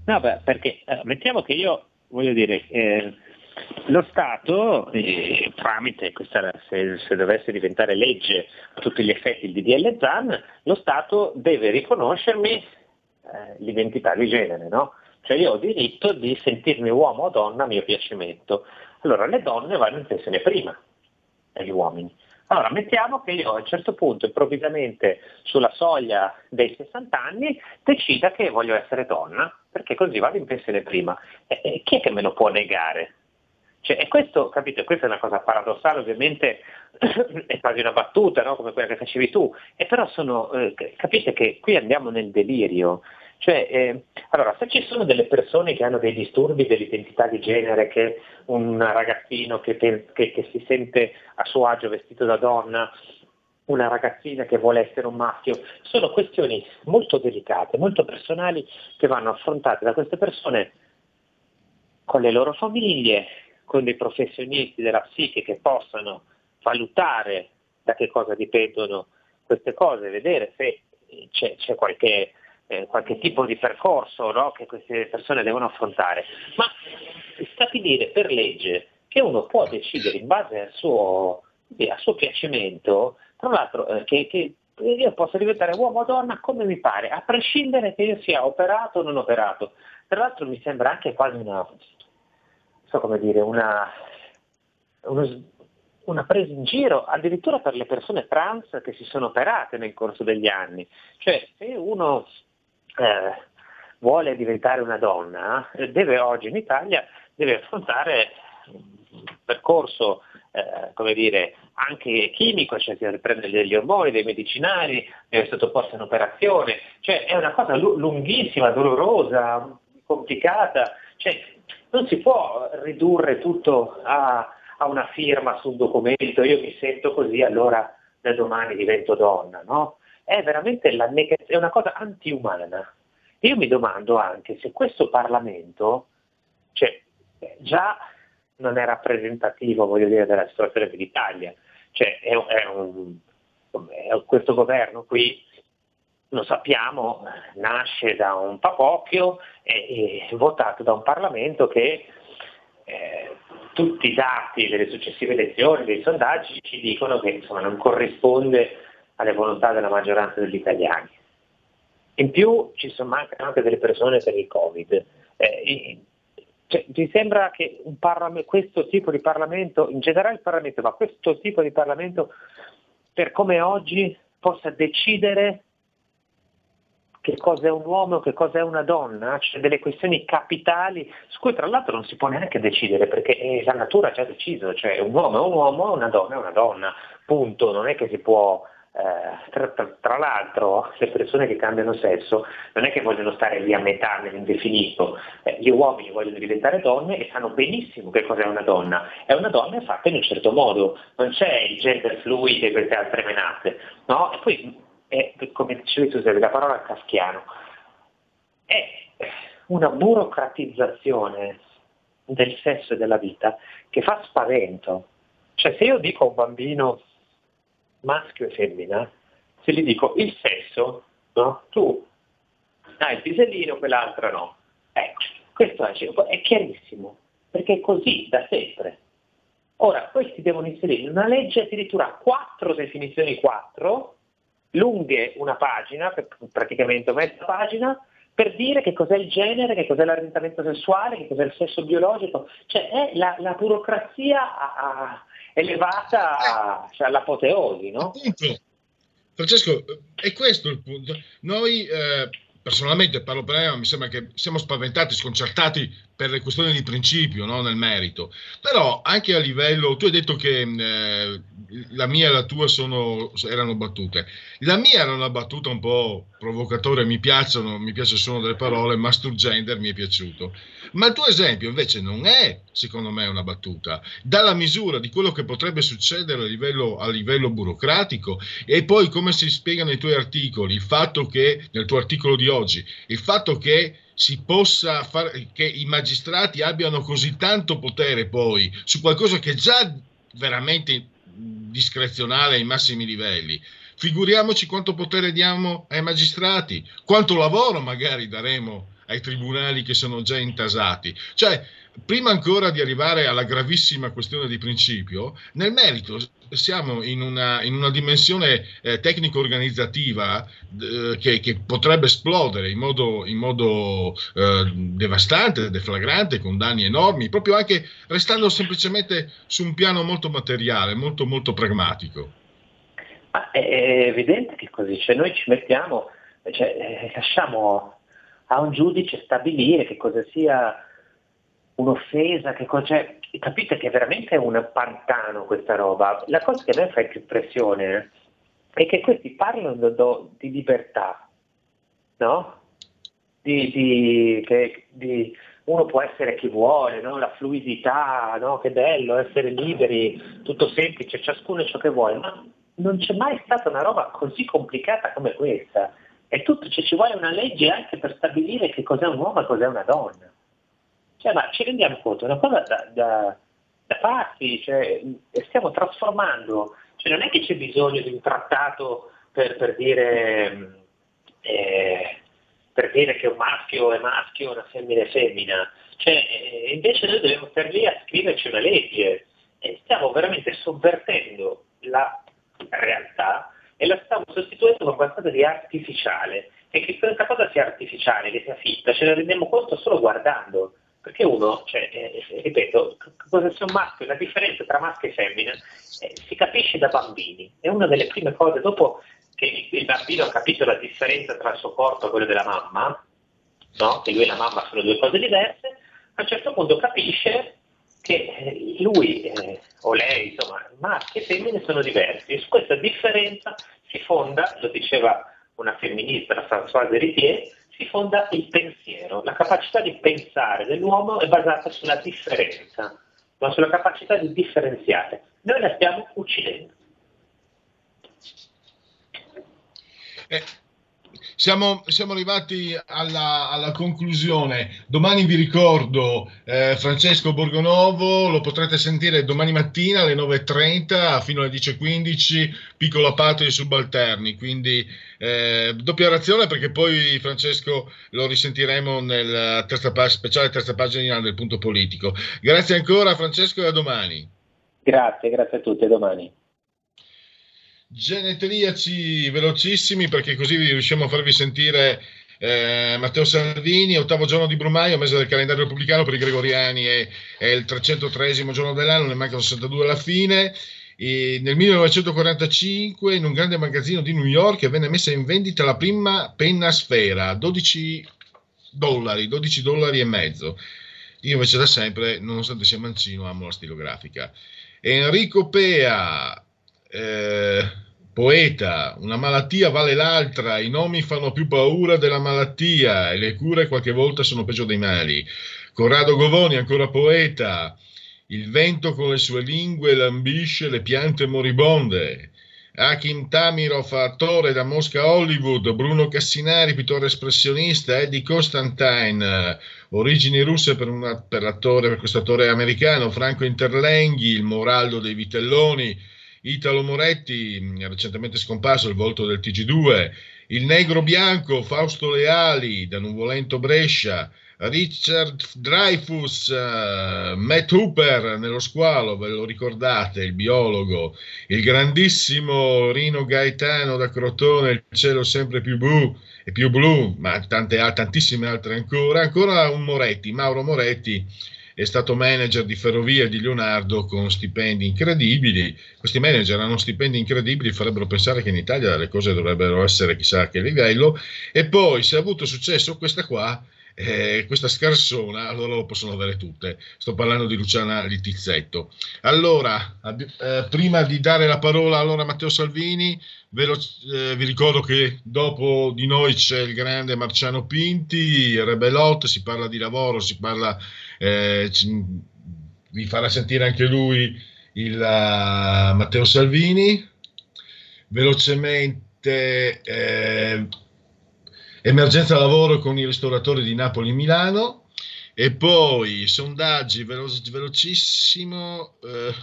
No, beh, perché eh, mettiamo che io voglio dire, eh, Lo Stato, eh, tramite questa, se, se, dovesse diventare legge a tutti gli effetti il DDL ZAN, lo Stato deve riconoscermi eh, l'identità di genere, no? Cioè io ho diritto di sentirmi uomo o donna a mio piacimento. Allora le donne vanno in pensione prima degli uomini. Allora, mettiamo che io a un certo punto, improvvisamente, sulla soglia dei 60 anni, decida che voglio essere donna, perché così vado in pensione prima. E, e chi è che me lo può negare? Cioè, e questo, capite, questa è una cosa paradossale, ovviamente è quasi una battuta, no? come quella che facevi tu, e però sono, eh, capite che qui andiamo nel delirio. Cioè, eh, allora, se ci sono delle persone che hanno dei disturbi dell'identità di genere, che un ragazzino che, che, che si sente a suo agio vestito da donna, una ragazzina che vuole essere un maschio, sono questioni molto delicate, molto personali che vanno affrontate da queste persone con le loro famiglie, con dei professionisti della psiche che possano valutare da che cosa dipendono queste cose, vedere se c'è, c'è qualche, eh, qualche, tipo di percorso no, che queste persone devono affrontare, ma stabilire per legge che uno può decidere in base al suo, al suo piacimento, tra l'altro eh, che, che io posso diventare uomo o donna come mi pare, a prescindere che io sia operato o non operato. Tra l'altro mi sembra anche quasi una, so come dire, una, uno, una presa in giro addirittura per le persone trans che si sono operate nel corso degli anni. Cioè se uno eh, vuole diventare una donna, eh, deve oggi in Italia deve affrontare un percorso eh, come dire, anche chimico, cioè deve prendere degli ormoni, dei medicinali, deve sottoporsi a un'operazione, cioè è una cosa lunghissima, dolorosa, complicata, cioè non si può ridurre tutto a, a, una firma su un documento, io mi sento così, allora da domani divento donna, no? È veramente neg- è una cosa antiumana. Io mi domando anche se questo Parlamento, cioè, già non è rappresentativo, voglio dire, della situazione dell'Italia, cioè, è, è un, questo governo qui lo sappiamo, nasce da un papocchio e, e votato da un Parlamento che eh, tutti i dati delle successive elezioni, dei sondaggi ci dicono che insomma, non corrisponde alle volontà della maggioranza degli italiani. In più ci sono mancano anche delle persone per il Covid. Eh, cioè, mi sembra che questo tipo di Parlamento, in generale il Parlamento, ma questo tipo di Parlamento, per come oggi, possa decidere che cosa è un uomo, che cosa è una donna, c'è delle questioni capitali su cui tra l'altro non si può neanche decidere perché la natura ha già deciso, cioè un uomo è un uomo, una donna è una donna, punto, non è che si può eh, tra, tra, tra, l'altro le persone che cambiano sesso non è che vogliono stare lì a metà nell'indefinito, eh, gli uomini vogliono diventare donne e sanno benissimo che cos'è una donna, è una donna fatta in un certo modo, non c'è il gender fluid e queste altre menate, no? E poi è, come dicevi tu, la parola caschiano, è una burocratizzazione del sesso e della vita che fa spavento. Cioè se io dico a un bambino maschio e femmina, se gli dico il sesso, no? tu hai il pisellino, quell'altra no. Ecco, questo è, è chiarissimo, perché è così da sempre. Ora, questi devono inserire in una legge addirittura quattro definizioni, quattro, lunghe una pagina, praticamente mezza pagina, per dire che cos'è il genere, che cos'è l'orientamento sessuale, che cos'è il sesso biologico. Cioè è la, la burocrazia a, a, elevata a, cioè, all'apoteosi, no? Appunto. Francesco, è questo il punto. Noi eh, personalmente parlo per me, mi sembra che siamo spaventati, sconcertati per le questioni di principio, no? nel merito. Però anche a livello, tu hai detto che eh, la mia e la tua sono, erano battute. La mia era una battuta un po' provocatoria, mi piacciono, mi piace suono delle parole, Masturgender mi è piaciuto. Ma il tuo esempio invece non è, secondo me, una battuta. Dalla misura di quello che potrebbe succedere a livello, a livello burocratico e poi come si spiega nei tuoi articoli, il fatto che, nel tuo articolo di oggi, il fatto che si possa fare che i magistrati abbiano così tanto potere poi su qualcosa che è già veramente discrezionale ai massimi livelli. Figuriamoci quanto potere diamo ai magistrati, quanto lavoro magari daremo ai tribunali che sono già intasati. Cioè, prima ancora di arrivare alla gravissima questione di principio, nel merito siamo in una, in una dimensione eh, tecnico-organizzativa eh, che, che, potrebbe esplodere in modo, in modo eh, devastante, deflagrante, con danni enormi, proprio anche restando semplicemente su un piano molto materiale, molto, molto pragmatico. Ma è evidente che così, cioè noi ci mettiamo, cioè, eh, lasciamo a un giudice stabilire che cosa sia un'offesa, che cosa c'è. Capite che veramente è un pantano questa roba. La cosa che a me fa più impressione è che questi parlano do, di libertà, no? Di, di, che, di, uno può essere chi vuole, no? la fluidità, no? che bello essere liberi, tutto semplice, ciascuno è ciò che vuole, ma non c'è mai stata una roba così complicata come questa. E tutto, cioè, ci vuole una legge anche per stabilire che cos'è un uomo e cos'è una donna. Cioè, ma ci rendiamo conto, è una cosa da, da, da pazzi, cioè, stiamo trasformando, cioè, non è che c'è bisogno di un trattato per, per, dire, eh, per dire che un maschio è maschio una femmina è femmina, cioè, eh, invece noi dobbiamo stare lì a scriverci una legge e stiamo veramente sovvertendo la realtà e la stiamo sostituendo con qualcosa di artificiale. E che questa cosa sia artificiale, che sia fitta, ce ne rendiamo conto solo guardando. Perché uno, cioè, eh, eh ripeto, cosa sia maschio, la differenza tra maschio e femmina eh, si capisce da bambini. È una delle prime cose, dopo che il bambino ha capito la differenza tra il suo corpo e quello della mamma, no? che lui e la mamma sono due cose diverse, a un certo punto capisce che eh, lui eh, o lei, insomma, maschi e femmine sono diversi e su questa differenza si fonda, lo diceva una femminista, Françoise Héritier, si fonda il pensiero. La capacità di pensare dell'uomo è basata sulla differenza, ma sulla capacità di differenziare. Noi la stiamo uccidendo. Eh, siamo, siamo arrivati alla, alla, conclusione. Domani vi ricordo eh, Francesco Borgonovo, lo potrete sentire domani mattina alle 9.30 fino alle 10.15, piccola parte di subalterni. Quindi eh, doppia razione perché poi Francesco lo risentiremo nel terza pag- speciale terza pagina del punto politico. Grazie ancora Francesco e a domani. Grazie, grazie a tutti, a domani genetriaci velocissimi perché così riusciamo a farvi sentire eh, Matteo Salvini, ottavo giorno di Brumaio, mese del calendario repubblicano per i gregoriani è, è il 303 giorno dell'anno, ne mancano 62 alla fine. E nel 1945 in un grande magazzino di New York venne messa in vendita la prima penna sfera, 12 dollari, 12 dollari e mezzo. Io invece da sempre, nonostante sia mancino, amo la stilografica. Enrico Pea, eh, poeta, una malattia vale l'altra, i nomi fanno più paura della malattia e le cure qualche volta sono peggio dei mali. Corrado Govoni, ancora poeta, il vento con le sue lingue lambisce le piante moribonde. Hakim Tamirov, attore da Mosca Hollywood, Bruno Cassinari, pittore espressionista, Eddie Constantine, origini russe per, una, per, l'attore, per questo attore americano, Franco Interlenghi, il moraldo dei vitelloni, Italo Moretti, mm, recentemente scomparso, il volto del TG2, il negro bianco, Fausto Leali, da Nuvolento Brescia, Richard Dreyfus, uh, Matt Hooper nello squalo, ve lo ricordate, il biologo, il grandissimo Rino Gaetano da Crotone, il cielo sempre più blu e più blu, ma tante, tantissime altre ancora, ancora un Moretti, Mauro Moretti, è stato manager di Ferrovie di Leonardo con stipendi incredibili. Questi manager hanno stipendi incredibili, farebbero pensare che in Italia le cose dovrebbero essere chissà a che livello. E poi, se ha avuto successo questa qua, eh, questa scarsona, allora lo possono avere tutte. Sto parlando di Luciana Litizzetto. Allora, eh, prima di dare la parola allora a Matteo Salvini, Velo- eh, vi ricordo che dopo di noi c'è il grande Marciano Pinti, Rebelot, si parla di lavoro, si parla, eh, ci, vi farà sentire anche lui il uh, Matteo Salvini. Velocemente, eh, emergenza lavoro con i ristoratori di Napoli e Milano. E poi sondaggi velo- velocissimo. Eh,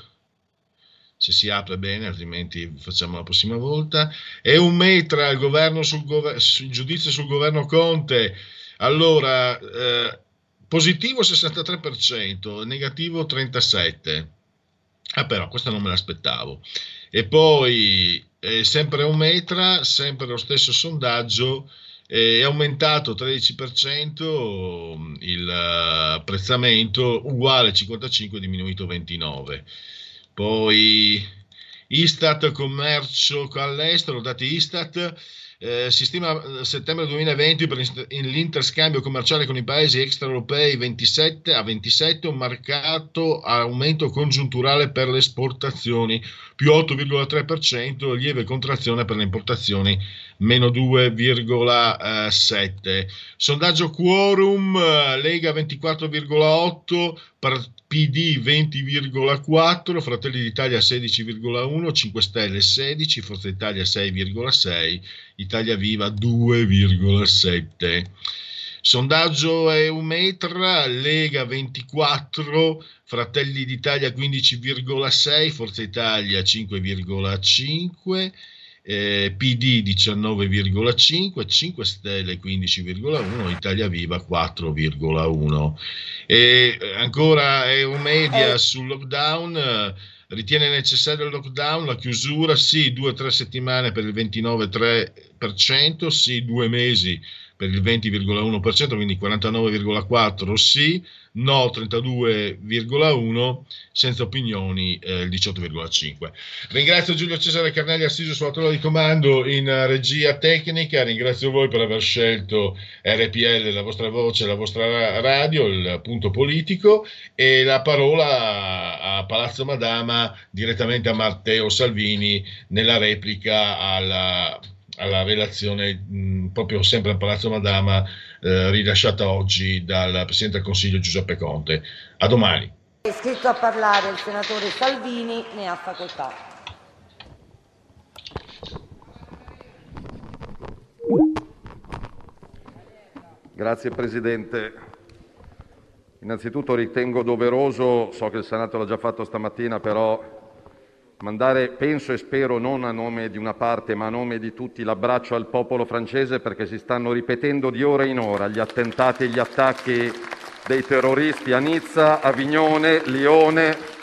se si apre bene, altrimenti facciamo la prossima volta. E un metra il, governo sul, gover- sul giudizio sul governo Conte. Allora, eh, positivo 63%, negativo 37%. Ah però, questa non me l'aspettavo. E poi, eh, sempre un metra, sempre lo stesso sondaggio, eh, è aumentato 13% il uh, apprezzamento, uguale 55, diminuito 29. Poi Istat, commercio all'estero, dati Istat, eh, si stima eh, settembre 2020 per l'interscambio commerciale con i paesi extraeuropei 27 a 27 un marcato aumento congiunturale per le esportazioni più 8,3% lieve contrazione per le importazioni meno 2,7 sondaggio quorum eh, Lega 24,8 PD 20,4 Fratelli d'Italia 16,1 5 Stelle 16 Forza Italia 6,6 Italia Viva 2,7. Sondaggio Eumetra, Lega 24, Fratelli d'Italia 15,6, Forza Italia 5,5, eh, PD 19,5, 5 Stelle 15,1, Italia Viva 4,1. E ancora Eumedia eh. sul lockdown Ritiene necessario il lockdown, la chiusura? Sì, due o tre settimane per il 29,3%, sì, due mesi per il 20,1%, quindi 49,4% sì, no 32,1%, senza opinioni eh, il 18,5%. Ringrazio Giulio Cesare Carnelli assiso sulla tolla di comando in regia tecnica, ringrazio voi per aver scelto RPL, la vostra voce, la vostra radio, il punto politico e la parola a Palazzo Madama direttamente a Matteo Salvini nella replica alla alla relazione mh, proprio sempre a Palazzo Madama eh, rilasciata oggi dal Presidente del Consiglio Giuseppe Conte. A domani. È iscritto a parlare il senatore Salvini, ne ha facoltà. Grazie Presidente. Innanzitutto ritengo doveroso, so che il Senato l'ha già fatto stamattina, però mandare, penso e spero non a nome di una parte, ma a nome di tutti, l'abbraccio al popolo francese perché si stanno ripetendo di ora in ora gli attentati e gli attacchi dei terroristi a Nizza, Avignone, Lione.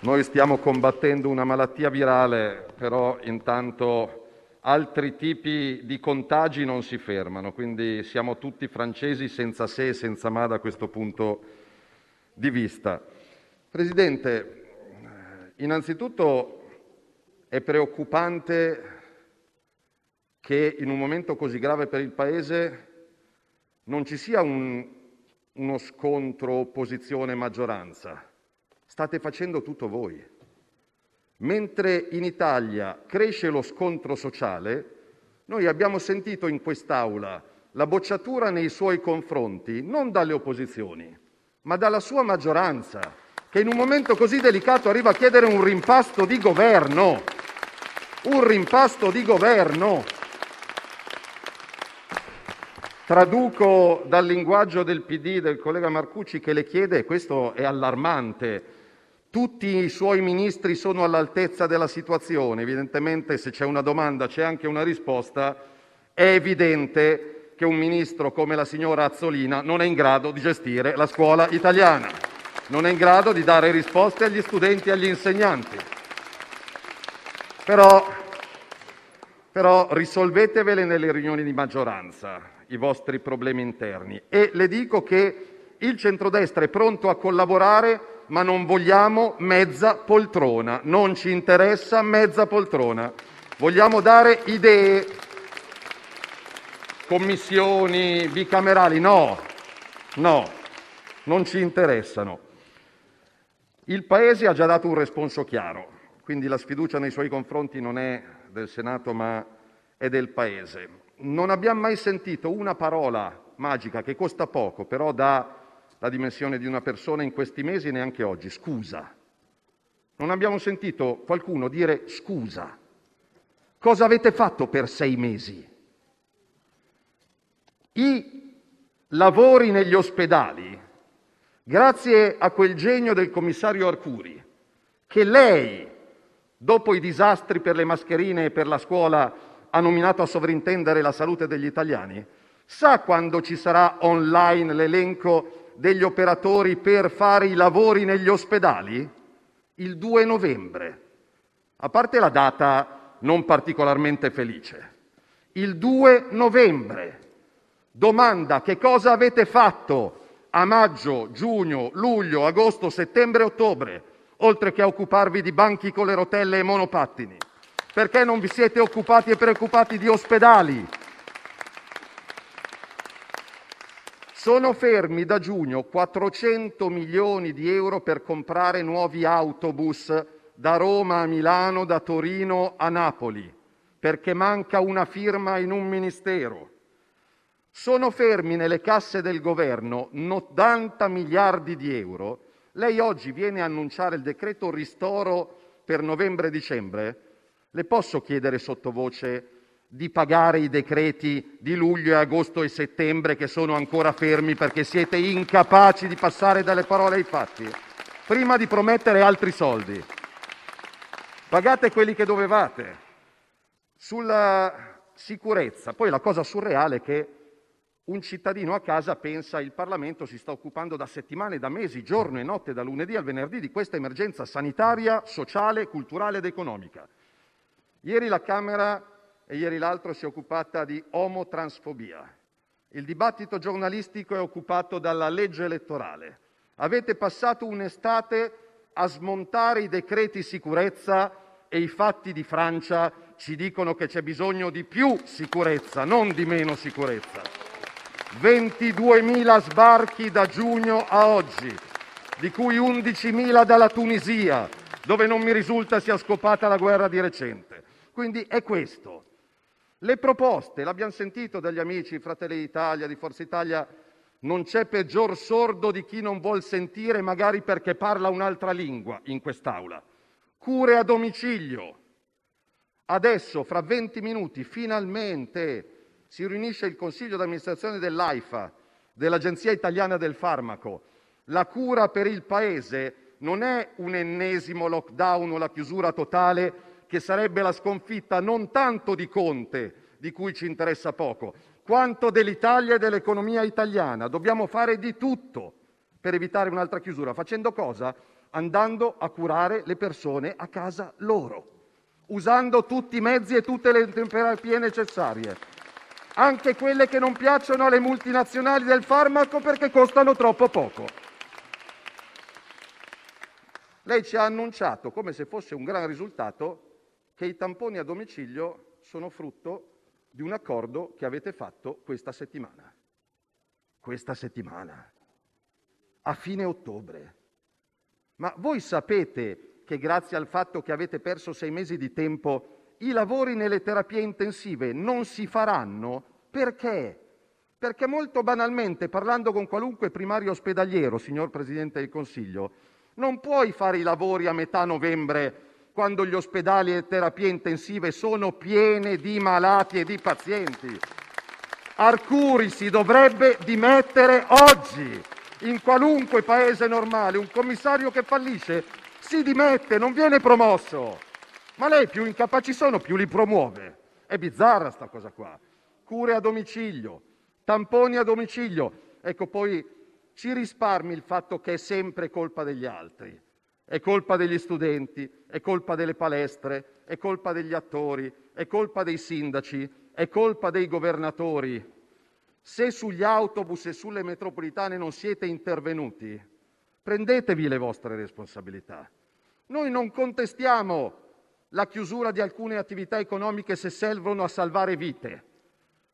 Noi stiamo combattendo una malattia virale, però intanto altri tipi di contagi non si fermano, quindi siamo tutti francesi senza se e senza ma da questo punto di vista. Presidente, innanzitutto è preoccupante che in un momento così grave per il Paese non ci sia un, uno scontro opposizione-maggioranza. State facendo tutto voi. Mentre in Italia cresce lo scontro sociale, noi abbiamo sentito in quest'Aula la bocciatura nei suoi confronti non dalle opposizioni, ma dalla sua maggioranza, che in un momento così delicato arriva a chiedere un rimpasto di governo. Un rimpasto di governo. Traduco dal linguaggio del PD del collega Marcucci che le chiede, e questo è allarmante, tutti i suoi ministri sono all'altezza della situazione. Evidentemente se c'è una domanda c'è anche una risposta. È evidente che un Ministro come la signora Azzolina non è in grado di gestire la scuola italiana, non è in grado di dare risposte agli studenti e agli insegnanti. Però, risolvetevele nelle riunioni di maggioranza i vostri problemi interni e le dico che il centrodestra è pronto a collaborare, ma non vogliamo mezza poltrona, non ci interessa mezza poltrona. Vogliamo dare idee commissioni bicamerali, no, no, non ci interessano. Il Paese ha già dato un responso chiaro, quindi la sfiducia nei suoi confronti non è del Senato ma è del Paese. Non abbiamo mai sentito una parola magica che costa poco, però dà la dimensione di una persona in questi mesi e neanche oggi, scusa. Non abbiamo sentito qualcuno dire scusa. Cosa avete fatto per sei mesi? I lavori negli ospedali, grazie a quel genio del commissario Arcuri, che lei, dopo i disastri per le mascherine e per la scuola, ha nominato a sovrintendere la salute degli italiani, Sa quando ci sarà online l'elenco degli operatori per fare i lavori negli ospedali? Il 2 novembre. A parte la data non particolarmente felice. Il 2 novembre. Domanda: che cosa avete fatto a maggio, giugno, luglio, agosto, settembre e ottobre, oltre che a occuparvi di banchi con le rotelle e monopattini? Perché non vi siete occupati e preoccupati di ospedali? Sono fermi da giugno 400 milioni di euro per comprare nuovi autobus da Roma a Milano, da Torino a Napoli, perché manca una firma in un ministero. Sono fermi nelle casse del governo 90 miliardi di euro. Lei oggi viene a annunciare il decreto ristoro per novembre-dicembre. Le posso chiedere sottovoce di pagare i decreti di luglio, agosto e settembre che sono ancora fermi perché siete incapaci di passare dalle parole ai fatti, prima di promettere altri soldi. Pagate quelli che dovevate. Sulla sicurezza, poi la cosa surreale è che un cittadino a casa pensa il Parlamento si sta occupando da settimane, da mesi, giorno e notte, da lunedì al venerdì, di questa emergenza sanitaria, sociale, culturale ed economica. Ieri la Camera e ieri l'altro si è occupata di omotransfobia. Il dibattito giornalistico è occupato dalla legge elettorale. Avete passato un'estate a smontare i decreti sicurezza e i fatti di Francia ci dicono che c'è bisogno di più sicurezza, non di meno sicurezza. 22.000 sbarchi da giugno a oggi, di cui 11.000 dalla Tunisia, dove non mi risulta sia scopata la guerra di recente. Quindi è questo. Le proposte, l'abbiamo sentito dagli amici di Fratelli d'Italia, di Forza Italia, non c'è peggior sordo di chi non vuol sentire, magari perché parla un'altra lingua in quest'Aula. Cure a domicilio. Adesso, fra 20 minuti, finalmente si riunisce il consiglio d'amministrazione dell'AIFA, dell'Agenzia italiana del farmaco. La cura per il Paese non è un ennesimo lockdown o la chiusura totale che sarebbe la sconfitta non tanto di Conte, di cui ci interessa poco, quanto dell'Italia e dell'economia italiana. Dobbiamo fare di tutto per evitare un'altra chiusura. Facendo cosa? Andando a curare le persone a casa loro, usando tutti i mezzi e tutte le terapie necessarie anche quelle che non piacciono alle multinazionali del farmaco perché costano troppo poco. Lei ci ha annunciato, come se fosse un gran risultato, che i tamponi a domicilio sono frutto di un accordo che avete fatto questa settimana. Questa settimana, a fine ottobre. Ma voi sapete che grazie al fatto che avete perso sei mesi di tempo i lavori nelle terapie intensive non si faranno perché? Molto banalmente, parlando con qualunque primario ospedaliero, signor Presidente del Consiglio, non puoi fare i lavori a metà novembre quando gli ospedali e le terapie intensive sono piene di malati e di pazienti. Arcuri si dovrebbe dimettere oggi. In qualunque paese normale un commissario che fallisce si dimette, non viene promosso. Ma lei più incapaci sono, più li promuove. È bizzarra sta cosa qua. Cure a domicilio, tamponi a domicilio. Ecco, poi ci risparmi il fatto che è sempre colpa degli altri. È colpa degli studenti, è colpa delle palestre, è colpa degli attori, è colpa dei sindaci, è colpa dei governatori. Se sugli autobus e sulle metropolitane non siete intervenuti, prendetevi le vostre responsabilità. Noi non contestiamo la chiusura di alcune attività economiche se servono a salvare vite,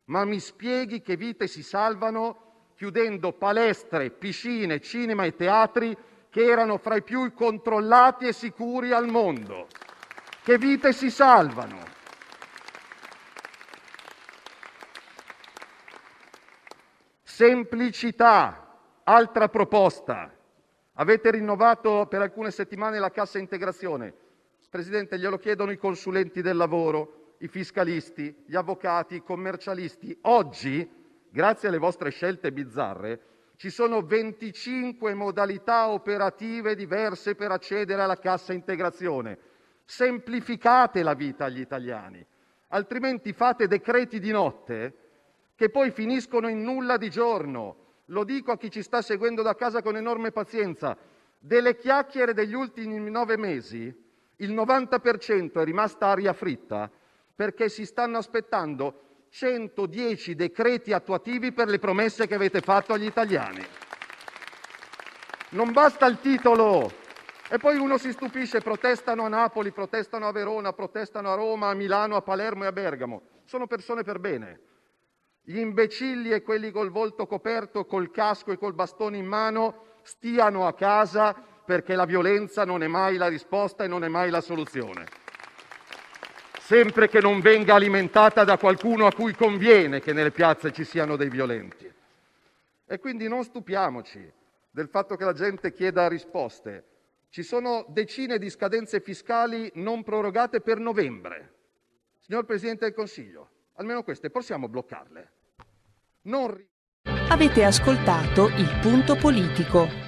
ma mi spieghi che vite si salvano chiudendo palestre, piscine, cinema e teatri che erano fra i più controllati e sicuri al mondo. Che vite si salvano? Semplicità, altra proposta. Avete rinnovato per alcune settimane la cassa integrazione. Presidente, glielo chiedono i consulenti del lavoro, i fiscalisti, gli avvocati, i commercialisti. Oggi, grazie alle vostre scelte bizzarre, ci sono 25 modalità operative diverse per accedere alla cassa integrazione. Semplificate la vita agli italiani, altrimenti fate decreti di notte che poi finiscono in nulla di giorno. Lo dico a chi ci sta seguendo da casa con enorme pazienza. Delle chiacchiere degli ultimi nove mesi, il 90% è rimasta aria fritta perché si stanno aspettando 110 decreti attuativi per le promesse che avete fatto agli italiani. Non basta il titolo. E poi uno si stupisce, protestano a Napoli, protestano a Verona, protestano a Roma, a Milano, a Palermo e a Bergamo. Sono persone per bene. Gli imbecilli e quelli col volto coperto, col casco e col bastone in mano stiano a casa perché la violenza non è mai la risposta e non è mai la soluzione. Sempre che non venga alimentata da qualcuno a cui conviene che nelle piazze ci siano dei violenti. E quindi non stupiamoci del fatto che la gente chieda risposte. Ci sono decine di scadenze fiscali non prorogate per novembre. Signor Presidente del Consiglio, almeno queste possiamo bloccarle. Non... Avete ascoltato il punto politico.